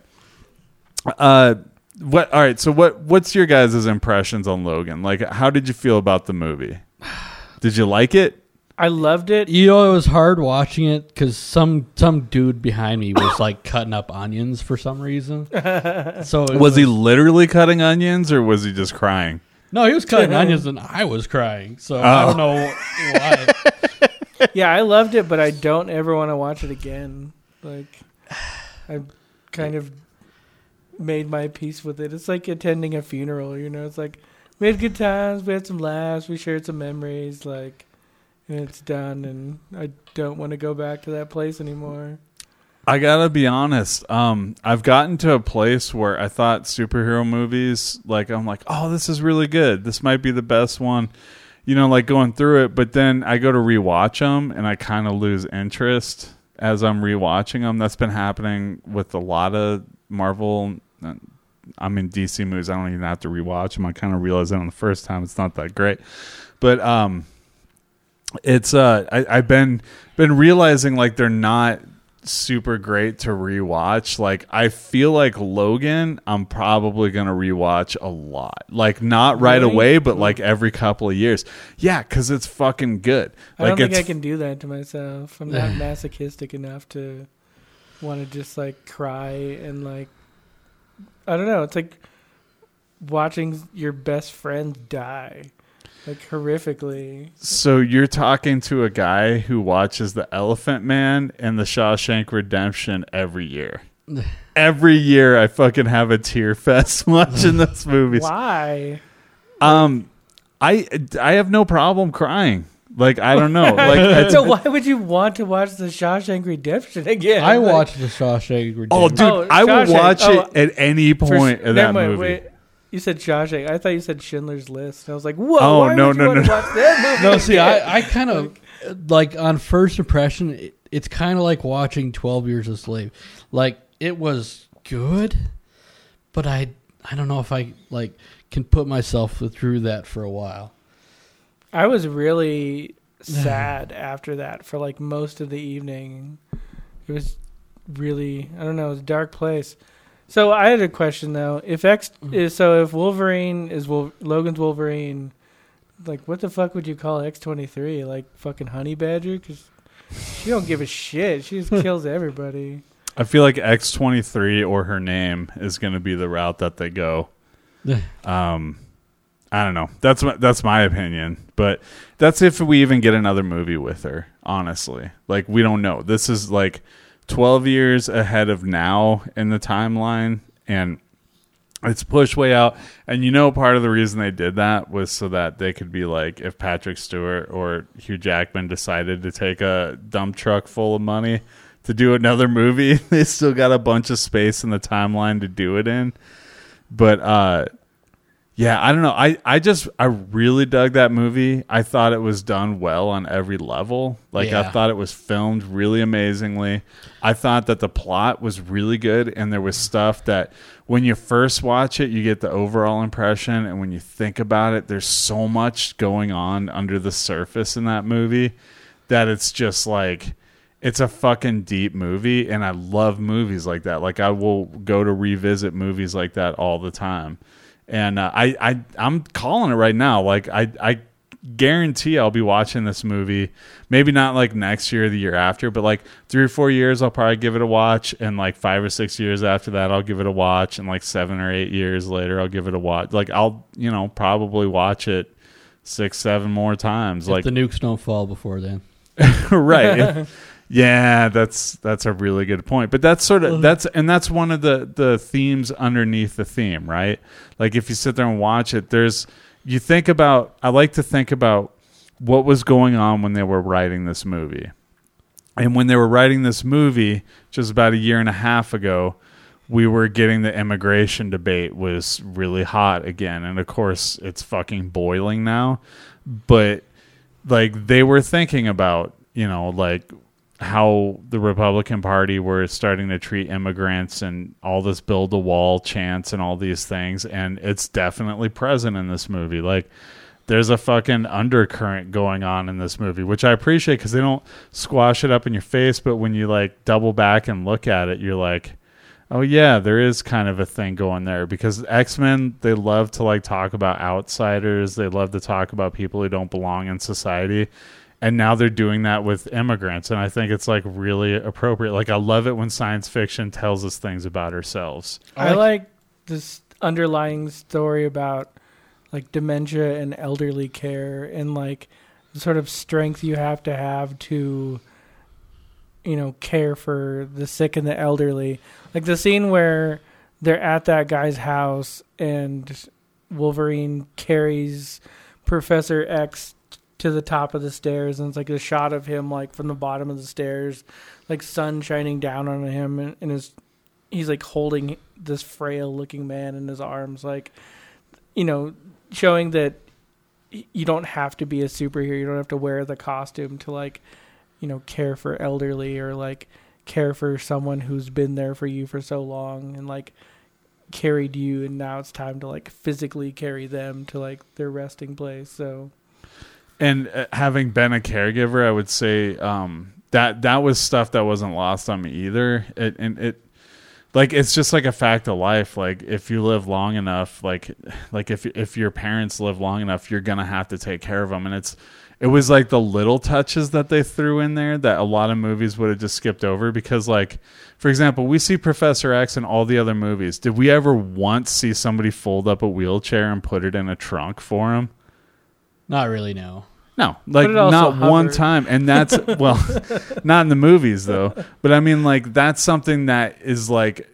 Uh, what? All right. So what? What's your guys' impressions on Logan? Like, how did you feel about the movie? Did you like it? I loved it. You know, it was hard watching it because some some dude behind me was like cutting up onions for some reason. So it Was he literally cutting onions, or was he just crying? No, he was cutting onions and I was crying. So I Oh. don't know why. Yeah, I loved it, but I don't ever want to watch it again. Like, I kind of made my peace with it. It's like attending a funeral, you know. It's like we had good times, we had some laughs, we shared some memories, like, and it's done, and I don't want to go back to that place anymore. I gotta be honest. Um, I've gotten to a place where I thought superhero movies, like I'm like, oh, this is really good. This might be the best one. You know, like going through it, but then I go to rewatch them and I kind of lose interest as I'm rewatching them. That's been happening with a lot of Marvel. uh, I mean, DC movies. I don't even have to rewatch them. I kind of realize that on the first time it's not that great, but um, it's uh I, I've been been realizing like they're not super great to rewatch. Like I feel like Logan, I'm probably gonna rewatch a lot. Like not right Really? away, but like every couple of years. Yeah, because it's fucking good. I Like don't think I can do that to myself. I'm not masochistic enough to want to just like cry and like I don't know. It's like watching your best friend die, like horrifically. so you're talking to a guy who watches the Elephant Man and the Shawshank Redemption every year. Every year, I fucking have a tear fest watching those movies. Why? Um, I I have no problem crying. Like I don't know. Like so why would you want to watch the Shawshank Redemption again? I Like, watched the Shawshank Redemption. oh, dude, Oh, I will watch Oh, it at any for- point of that movie. Wait, you said Shawshank. I thought you said Schindler's List. And I was like, whoa. Oh, why no, would you no, want no, to no. watch that movie? No, see. I, I kind of like on first impression, it, it's kind of like watching Twelve Years a Slave. Like it was good, but I I don't know if I like can put myself through that for a while. I was really sad after that for like most of the evening. It was really I don't know, it was a dark place. So I had a question though. If X is so if Wolverine is Wol- Logan's Wolverine, like what the fuck would you call X twenty three? Like fucking Honey Badger? Because she don't give a shit. She just kills everybody. I feel like X twenty three or her name is going to be the route that they go. Um, I don't know. That's my, that's my opinion, but that's if we even get another movie with her. Honestly, like we don't know. This is like twelve years ahead of now in the timeline, and it's pushed way out. And you know, part of the reason they did that was so that they could be like, if Patrick Stewart or Hugh Jackman decided to take a dump truck full of money to do another movie, they still got a bunch of space in the timeline to do it in. But uh yeah, I don't know. I, I just I really dug that movie. I thought it was done well on every level. Like I thought it was filmed really amazingly. I thought that the plot was really good and there was stuff that when you first watch it, you get the overall impression and when you think about it, there's so much going on under the surface in that movie that it's just like it's a fucking deep movie and I love movies like that. Like I will go to revisit movies like that all the time. And uh, I I I'm calling it right now. Like I I guarantee I'll be watching this movie. Maybe not like next year or the year after, but like 3 or 4 years I'll probably give it a watch and like 5 or 6 years after that I'll give it a watch and like 7 or 8 years later I'll give it a watch. Like I'll, you know, probably watch it 6 7 more times. If like the nukes don't fall before then. right. yeah, that's that's a really good point. But that's sort of that's and that's one of the the themes underneath the theme, right? Like if you sit there and watch it, there's you think about I like to think about what was going on when they were writing this movie. And when they were writing this movie, just about a year and a half ago, we were getting the immigration debate was really hot again. And of course, it's fucking boiling now. But like they were thinking about, you know, like how the Republican Party were starting to treat immigrants and all this build a wall chants and all these things. And it's definitely present in this movie. Like, there's a fucking undercurrent going on in this movie, which I appreciate because they don't squash it up in your face. But when you like double back and look at it, you're like, oh yeah, there is kind of a thing going there because X Men they love to like talk about outsiders. They love to talk about people who don't belong in society. And now they're doing that with immigrants, and I think it's like really appropriate. Like I love it when science fiction tells us things about ourselves. I like this underlying story about like dementia and elderly care and like the sort of strength you have to have to you know care for the sick and the elderly like the scene where they're at that guy's house and wolverine carries professor x to the top of the stairs and it's like a shot of him like from the bottom of the stairs like sun shining down on him and, and his he's like holding this frail looking man in his arms like you know showing that you don't have to be a superhero you don't have to wear the costume to like you know care for elderly or like care for someone who's been there for you for so long and like carried you and now it's time to like physically carry them to like their resting place so and uh, having been a caregiver, I would say um, that that was stuff that wasn't lost on me either. It, and it, like, it's just like a fact of life. Like, if you live long enough, like, like if if your parents live long enough, you're gonna have to take care of them. And it's, it was like the little touches that they threw in there that a lot of movies would have just skipped over because, like, for example, we see Professor X in all the other movies. Did we ever once see somebody fold up a wheelchair and put it in a trunk for him? Not really. No. No, like it also not one time, and that's well, not in the movies though. But I mean, like that's something that is like,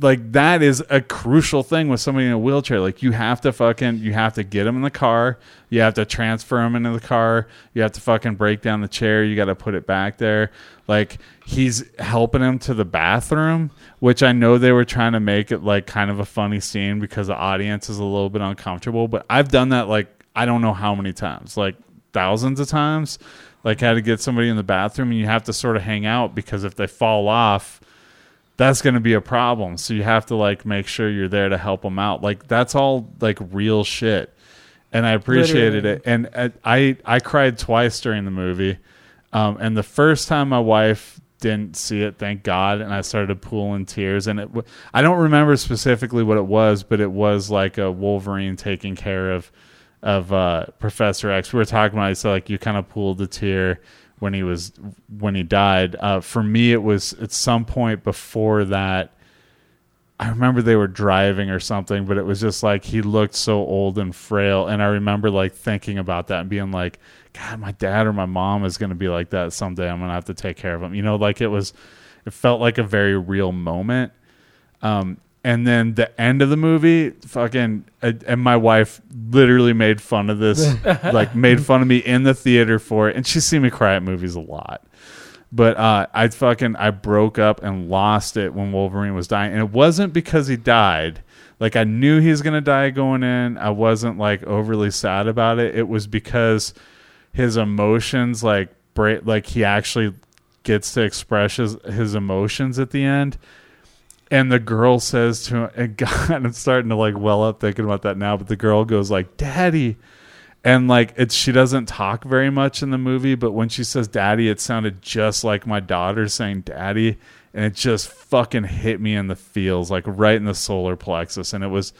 like that is a crucial thing with somebody in a wheelchair. Like you have to fucking, you have to get them in the car, you have to transfer them into the car, you have to fucking break down the chair, you got to put it back there. Like he's helping him to the bathroom, which I know they were trying to make it like kind of a funny scene because the audience is a little bit uncomfortable. But I've done that like I don't know how many times, like thousands of times. Like had to get somebody in the bathroom and you have to sort of hang out because if they fall off, that's going to be a problem. So you have to like make sure you're there to help them out. Like that's all like real shit. And I appreciated Literally. it. And uh, I I cried twice during the movie. Um, and the first time my wife didn't see it, thank God, and I started pooling tears. And it, w- I don't remember specifically what it was, but it was like a Wolverine taking care of of uh, Professor X. We were talking about so like you kind of pulled the tear when he was when he died. Uh, for me, it was at some point before that. I remember they were driving or something, but it was just like he looked so old and frail. And I remember like thinking about that and being like, God, my dad or my mom is going to be like that someday. I'm going to have to take care of him. You know, like it was, it felt like a very real moment. Um, and then the end of the movie, fucking, uh, and my wife literally made fun of this, like made fun of me in the theater for it. And she's seen me cry at movies a lot. But uh, I fucking I broke up and lost it when Wolverine was dying, and it wasn't because he died. Like I knew he was gonna die going in. I wasn't like overly sad about it. It was because his emotions like break. Like he actually gets to express his, his emotions at the end. And the girl says to him, and God, I'm starting to like well up thinking about that now. But the girl goes like, "Daddy," and like it's she doesn't talk very much in the movie but when she says daddy it sounded just like my daughter saying daddy and it just fucking hit me in the feels like right in the solar plexus and it was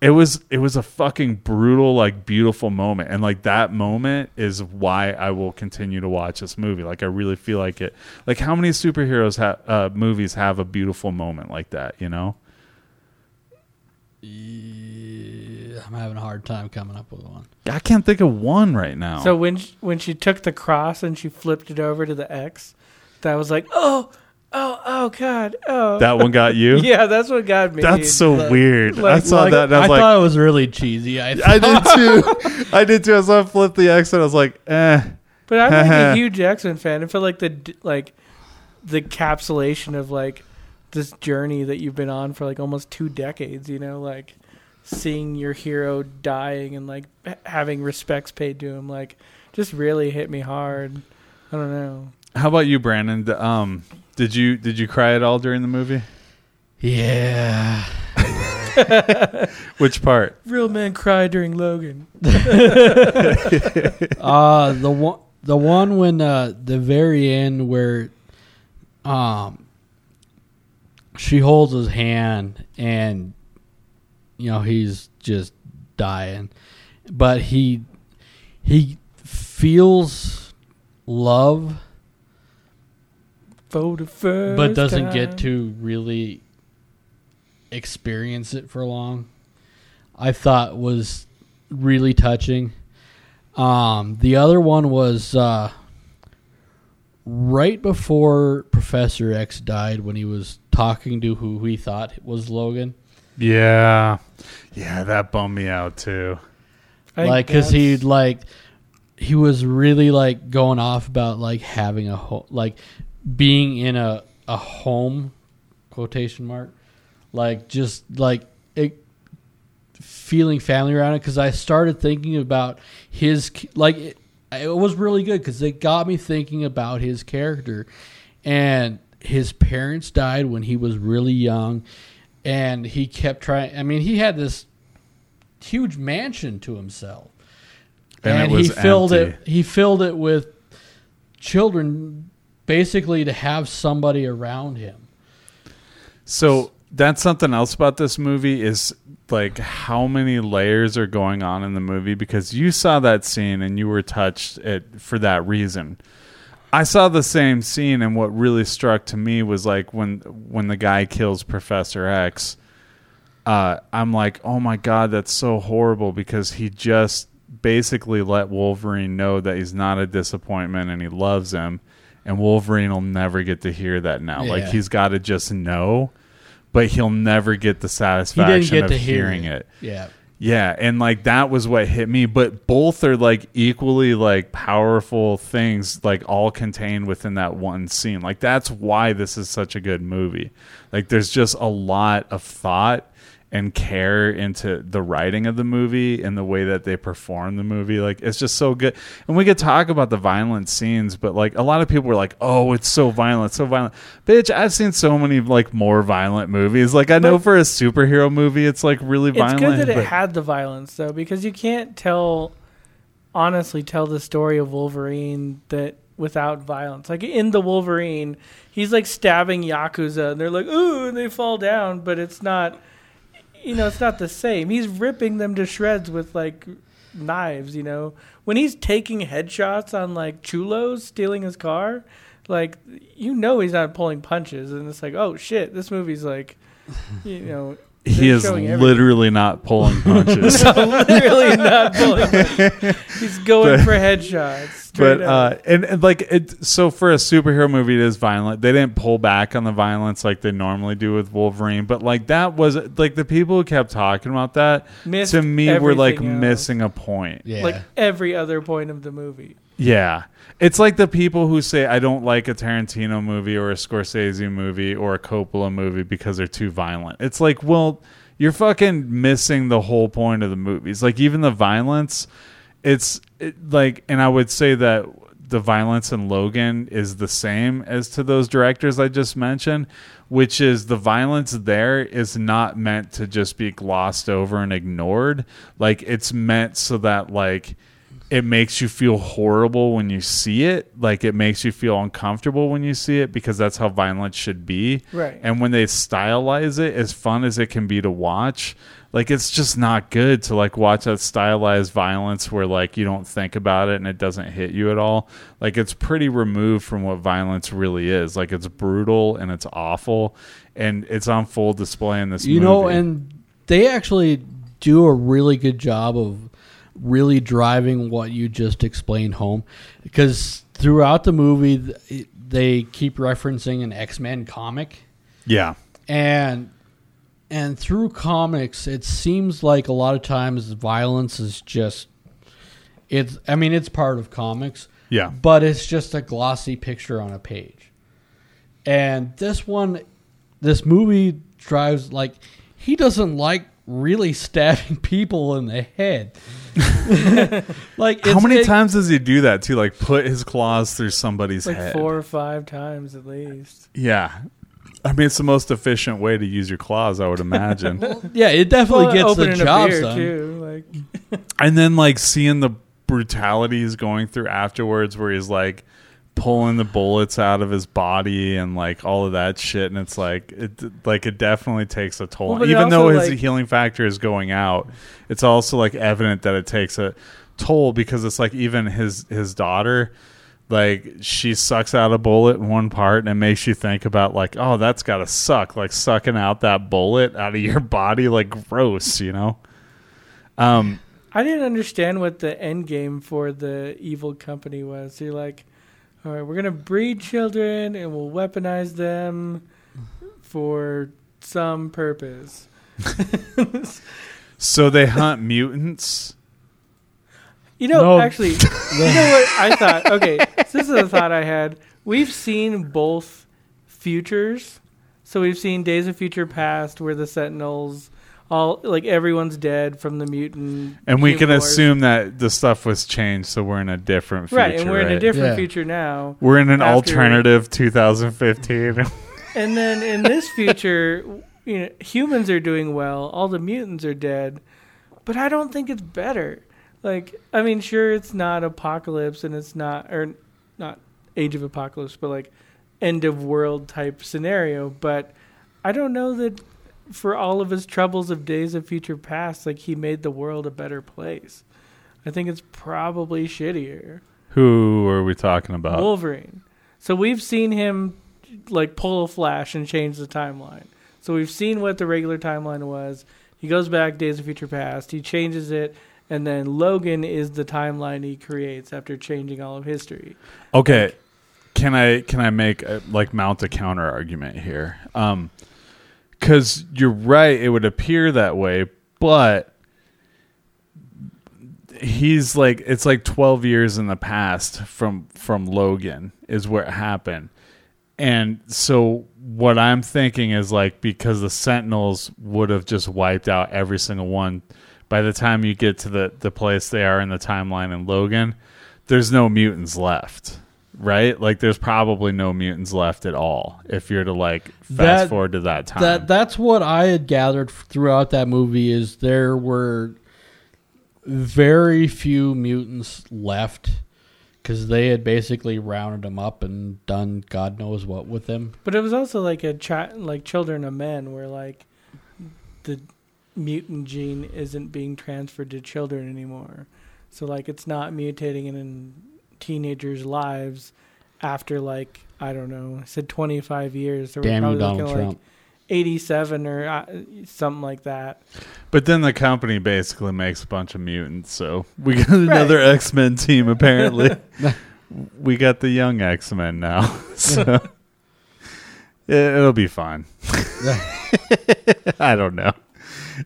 it was it was a fucking brutal like beautiful moment. And like that moment is why i will continue to watch this movie. Like i really feel like it like how many superheroes have uh, movies have a beautiful moment like that you know? Yeah, I'm having a hard time coming up with one. i can't think of one right now. So when she, when she took the cross and she flipped it over to the X, that was like, oh, oh, oh, God, oh. that one got you yeah, that's what got me. That's so Like- weird. I saw like- that and I I, like, thought it was really cheesy. I, I did too. I did too. I saw flip the X and I was like, eh. But I'm like a huge X Men fan. I feel like the like the capsulation of like this journey that you've been on for like almost two decades. You know, like seeing your hero dying and like having respects paid to him, like just really hit me hard. I don't know. How about you, Brandon? Um, did you did you cry at all during the movie? Yeah. Which part? Real men cry during Logan. Uh the one the one when uh the very end where um she holds his hand and you know he's just dying but he he feels love For the first but doesn't time. get to really experience it for long. I thought was really touching. Um, the other one was uh, right before Professor X died when he was talking to who he thought was Logan. Yeah, yeah, that bummed me out too. I like because he that's- like he was really like going off about like having a home like being in a a home quotation mark like just like it, feeling family around it because i started thinking about his like it, it was really good because it got me thinking about his character and his parents died when he was really young and he kept trying i mean he had this huge mansion to himself And and, he filled empty. it he filled it with children basically to have somebody around him So that's something else about this movie is like how many layers are going on in the movie because you saw that scene and you were touched it for that reason. I saw the same scene and what really struck to me was like when when the guy kills Professor X uh, I'm like, oh my god, that's so horrible because he just basically let Wolverine know that he's not a disappointment and he loves him, and Wolverine will never get to hear that now. Like he's got to just know, but he'll never get the satisfaction get of to hear hearing it. yeah Yeah, and like that was what hit me, but both are like equally like powerful things like all contained within that one scene. Like that's why this is such a good movie. Like there's just a lot of thought and care into the writing of the movie and the way that they perform the movie. Like it's just so good. And we could talk about the violent scenes, but like a lot of people were like, "Oh, it's so violent, so violent." Bitch, I've seen so many like more violent movies. Like I know for a superhero movie, it's like really It's violent. It's good that it had the violence though, because you can't tell, honestly, tell the story of Wolverine that without violence. Like in the Wolverine, he's like stabbing yakuza, and they're like, ooh, and they fall down, but it's not, you know, it's not the same. He's ripping them to shreds with like knives. You know, when he's taking headshots on like chulos stealing his car. Like you know he's not pulling punches, and it's like, oh shit, this movie's like, you know, he is showing everything. literally not pulling punches. No, literally not pulling. He's going But- for headshots. but uh and, and like it so for a superhero movie it is violent they didn't pull back on the violence like they normally do with wolverine but like that was like the people who kept talking about that Missed to me were like else. missing a point yeah like every other point of the movie. Yeah. It's like the people who say i don't like a tarantino movie or a scorsese movie or a coppola movie because they're too violent. It's like well you're fucking missing the whole point of the movies. Like even the violence it's it, like and i would say that the violence in logan is the same as to those directors i just mentioned which is the violence there is not meant to just be glossed over and ignored. Like it's meant so that like it makes you feel horrible when you see it. Like it makes you feel uncomfortable when you see it because that's how violence should be. Right. and when they stylize it as fun as it can be to watch like it's just not good to like watch that stylized violence where like you don't think about it and it doesn't hit you at all. Like it's pretty removed from what violence really is. Like it's brutal and it's awful. And it's on full display in this you movie. know and they actually do a really good job of really driving what you just explained home because throughout the movie they keep referencing an x-men comic yeah and and through comics it seems like a lot of times violence is just it's i mean it's part of comics Yeah. but it's just a glossy picture on a page. And this one, this movie drives like he doesn't like really stabbing people in the head. like How many it- times does he do that to like put his claws through somebody's like head? four or five times at least. Yeah. I mean, it's the most efficient way to use your claws, I would imagine. Yeah, it definitely Well, gets the job done. too. Like and then like seeing the brutality he's going through afterwards where he's like pulling the bullets out of his body and like all of that shit and it's like it like it definitely takes a toll Well, even though his like- healing factor is going out it's also like evident that it takes a toll because it's like even his his daughter like she sucks out a bullet in one part and it makes you think about like oh that's gotta suck like sucking out that bullet out of your body like gross you know um I didn't understand what the end game for the evil company was. You're like, all right, we're gonna breed children and we'll weaponize them for some purpose. so they hunt mutants You know, No. actually, you know what I thought? Okay, so this is a thought I had. We've seen both futures. So we've seen Days of Future Past where the Sentinels all like everyone's dead from the mutant And we can Wars. assume that the stuff was changed, so we're in a different future. right, and we're in a different Yeah. future now. We're in an after- alternative 2015. And then in this future, you know, humans are doing well, all the mutants are dead, but I don't think it's better. Like, I mean, sure, it's not apocalypse and it's not, or not age of apocalypse, but like end of world type scenario. But I don't know that for all of his troubles of Days of Future Past, like he made the world a better place. I think it's probably shittier. Who are we talking about? Wolverine. So we've seen him like pull a flash and change the timeline. So we've seen what the regular timeline was. He goes back Days of Future Past. He changes it, and then Logan is the timeline he creates after changing all of history. Okay, can I can I make a, like mount a counter argument here? Um, because you're right, it would appear that way, but he's like it's like 12 years in the past from from Logan is where it happened. And so what I'm thinking is like because the Sentinels would have just wiped out every single one by the time you get to the the place they are in the timeline in Logan, there's no mutants left. Right? Like there's probably no mutants left at all if you're to like fast That- forward to that time. That that's what I had gathered throughout that movie is there were very few mutants left because they had basically rounded them up and done God knows what with them. But it was also like a chi- like Children of Men, where like the mutant gene isn't being transferred to children anymore. So like it's not mutating in, in teenagers' lives after like I don't know, I said 25 years. So we're Damn you, Donald looking at, like Trump. 87 or uh, something like that. But then the company basically makes a bunch of mutants, so we got another X Men team. Apparently, we got the young X Men now, so it, it'll be fine. I don't know.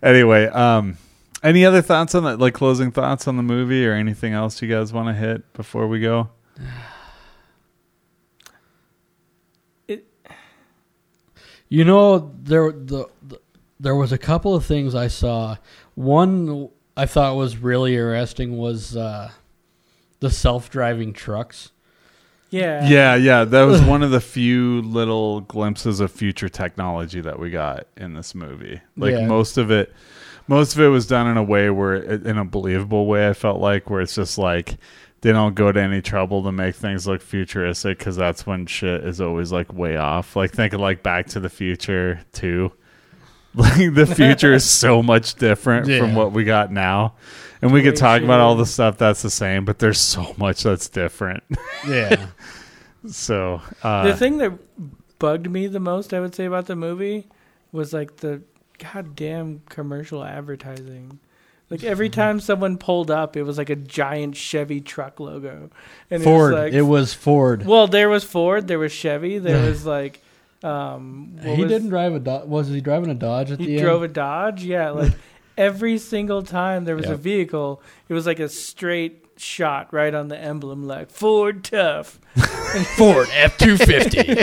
Anyway, um, any other thoughts on that? Like closing thoughts on the movie, or anything else you guys want to hit before we go? It. You know, there the, the there was a couple of things I saw. One I thought was really interesting was uh, the self-driving trucks. Yeah. Yeah, yeah, that was one of the few little glimpses of future technology that we got in this movie. Like Yeah. most of it, most of it was done in a way where, in a believable way, I felt like, where it's just like they don't go to any trouble to make things look futuristic because that's when shit is always like way off. Like think of like Back to the Future too. Like the future is so much different from what we got now. And we could Way talk about all the stuff that's the same, but there's so much that's different. Yeah. So uh, the thing that bugged me the most, I would say, about the movie was like the goddamn commercial advertising. Like every time someone pulled up, it was like a giant Chevy truck logo. And Ford. It was, like, it was Ford. well, there was Ford, there was Chevy, there was like, um, what he was- didn't drive a Dodge. Was he driving a Dodge at the end? He drove a Dodge. Yeah, like every single time there was Yep. a vehicle, it was like a straight shot right on the emblem, like Ford tough. Ford F two fifty.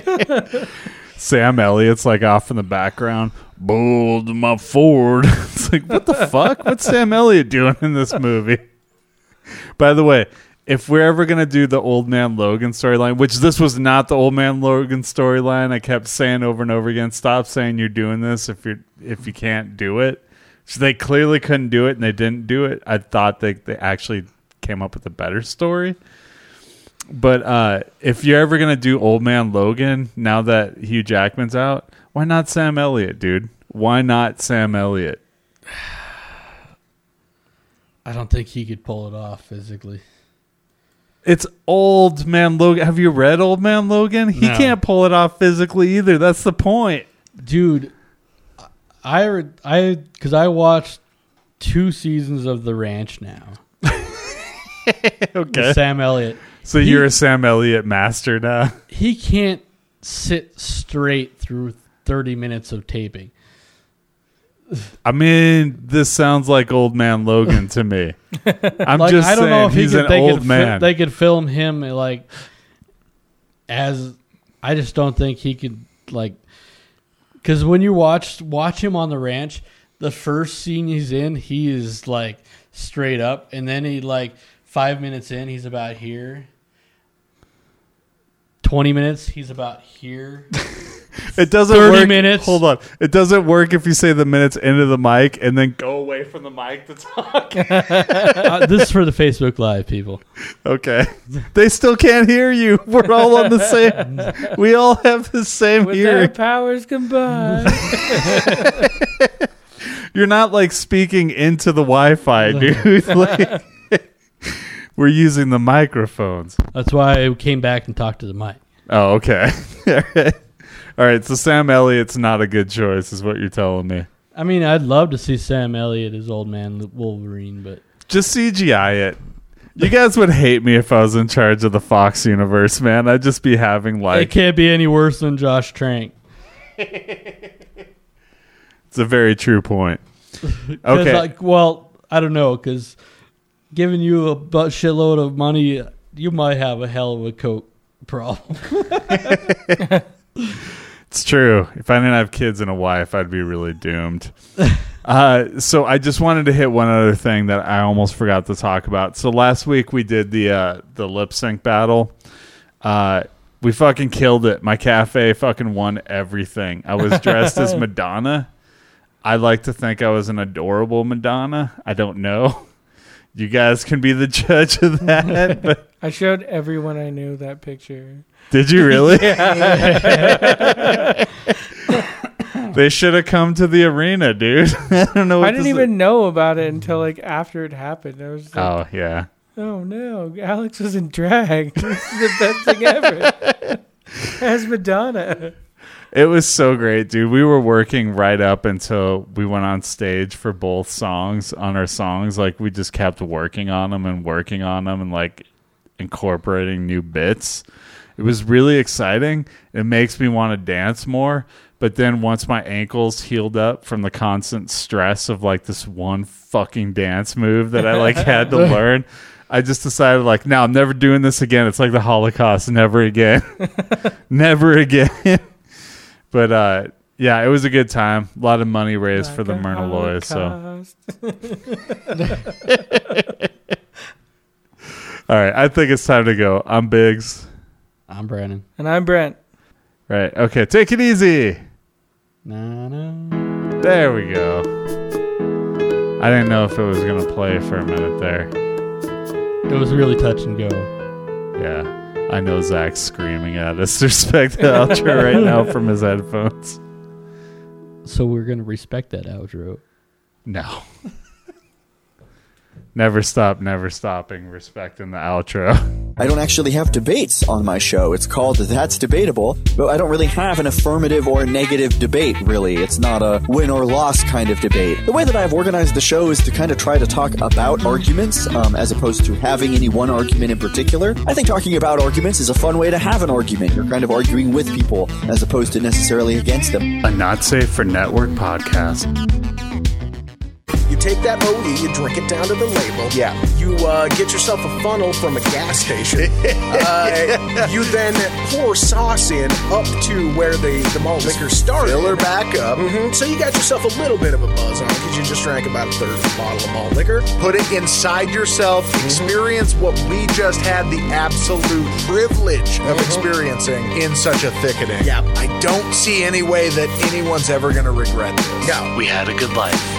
Sam Elliott's like off in the background. Bold my Ford. It's like what the fuck? What's Sam Elliott doing in this movie? By the way, if we're ever gonna do the old man Logan storyline, which this was not the old man Logan storyline, I kept saying over and over again, stop saying you're doing this if you're if you can't do it. So they clearly couldn't do it and they didn't do it. I thought they they actually came up with a better story. But uh, if you're ever gonna do Old Man Logan, now that Hugh Jackman's out, why not Sam Elliott, dude? Why not Sam Elliott? I don't think he could pull it off physically. It's Old Man Logan. Have you read Old Man Logan? He No. can't pull it off physically either. That's the point. Dude, I I because I watched two seasons of The Ranch now. Okay. Sam Elliott. So He- you're a Sam Elliott master now. He can't sit straight through thirty minutes of taping. I mean, this sounds like Old Man Logan to me. I'm like just I don't saying know if he he's could, an they old could man. they could film him like as I just don't think he could like because when you watch watch him on the ranch, the first scene he's in, he is like straight up, and then he like five minutes in, he's about here. Twenty minutes, he's about here. It doesn't 30 work. minutes. Hold on. It doesn't work if you say the minutes into the mic and then go away from the mic to talk. uh, this is for the Facebook Live people. okay. They still can't hear you. We're all on the same. We all have the same With our hearing. powers combined. You're not like speaking into the Wi-Fi, dude. Like, we're using the microphones. That's why I came back and talked to the mic. Oh, okay. all right. All right. So Sam Elliott's not a good choice, is what you're telling me. I mean, I'd love to see Sam Elliott as old man Wolverine, but Just CGI it. You guys would hate me if I was in charge of the Fox universe, man. I'd just be having like it can't be any worse than Josh Trank. it's a very true point. Okay. Like, well, I don't know, because giving you a bu- shitload of money, you might have a hell of a coke problem. It's true. If I didn't have kids and a wife, I'd be really doomed. uh, so I just wanted to hit one other thing that I almost forgot to talk about. So last week we did the uh, the lip sync battle. Uh, we fucking killed it. My cafe fucking won everything. I was dressed as Madonna. I like to think I was an adorable Madonna. I don't know. You guys can be the judge of that. But I showed everyone I knew that picture. did you really? they should have come to the arena, dude. I don't know. What I didn't even know about it until like after it happened. I was oh, like, Oh yeah. oh no, Alex was in drag. this is the best thing ever. As Madonna. It was so great, dude. We were working right up until we went on stage for both songs on our songs. Like we just kept working on them and working on them and like incorporating new bits. It was really exciting. It makes me want to dance more. But then once my ankles healed up from the constant stress of like this one fucking dance move that I like had to learn, I just decided like, no, I'm never doing this again. It's like the Holocaust. Never again. never again. But uh yeah, it was a good time. A lot of money raised for the Myrna Loy. So all right, I think it's time to go. I'm Biggs. I'm Brandon. And I'm Brent. Right. Okay, take it easy. Na, na. There we go. I didn't know if it was gonna play for a minute there. It was really touch and go. Yeah. I know Zach's screaming at us to respect the outro right now from his headphones. So we're going to respect that outro. No. never stop, never stopping, respecting the outro. I don't actually have debates on my show. It's called That's Debatable, but I don't really have an affirmative or negative debate, really. It's not a win or loss kind of debate. The way that I've organized the show is to kind of try to talk about arguments um, as opposed to having any one argument in particular. I think talking about arguments is a fun way to have an argument. You're kind of arguing with people as opposed to necessarily against them. a not safe for network podcast. You take that OE, you drink it down to the label. Yeah. You uh, get yourself a funnel from a gas station. uh, you then pour sauce in up to where the, the malt liquor started. Fill her back up. hmm So you got yourself a little bit of a buzz on because you just drank about a third of a bottle of malt liquor. Put it inside yourself. Experience what we just had the absolute privilege of experiencing in such a thickening. Yeah. I don't see any way that anyone's ever going to regret this. No. We had a good life.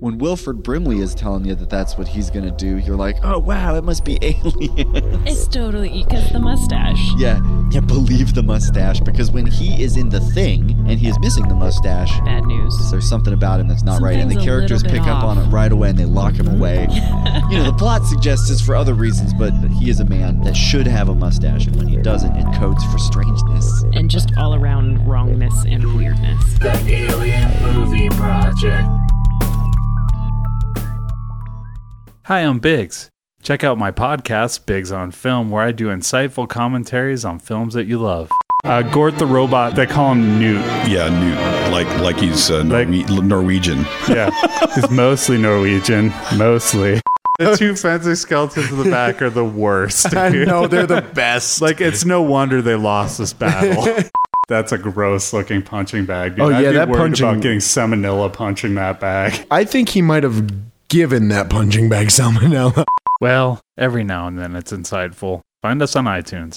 When Wilford Brimley is telling you that that's what he's gonna do, you're like, oh wow, it must be alien. It's totally because the mustache. yeah, yeah, believe the mustache because when he is in the thing and he is missing the mustache, Bad news. there's something about him that's not right, and the characters pick bit up on it right away and they lock him away. you know, the plot suggests it's for other reasons, but he is a man that should have a mustache, and when he doesn't, it codes for strangeness. And just all around wrongness and weirdness. The Alien Movie Project. Hi, I'm Biggs. Check out my podcast, Biggs on Film, where I do insightful commentaries on films that you love. Uh, Gort the robot, they call him Newt. Yeah, Newt, like like he's uh, Like- Norwegian. Yeah, he's mostly Norwegian, mostly. The two fencing skeletons in the back are the worst. I know they're the best. Like, it's no wonder they lost this battle. That's a gross looking punching bag. Dude. Oh, I'd yeah, be that worried punching- about getting salmonella punching that bag. I think he might have given that punching bag salmonella. Well, every now and then it's insightful. Find us on iTunes.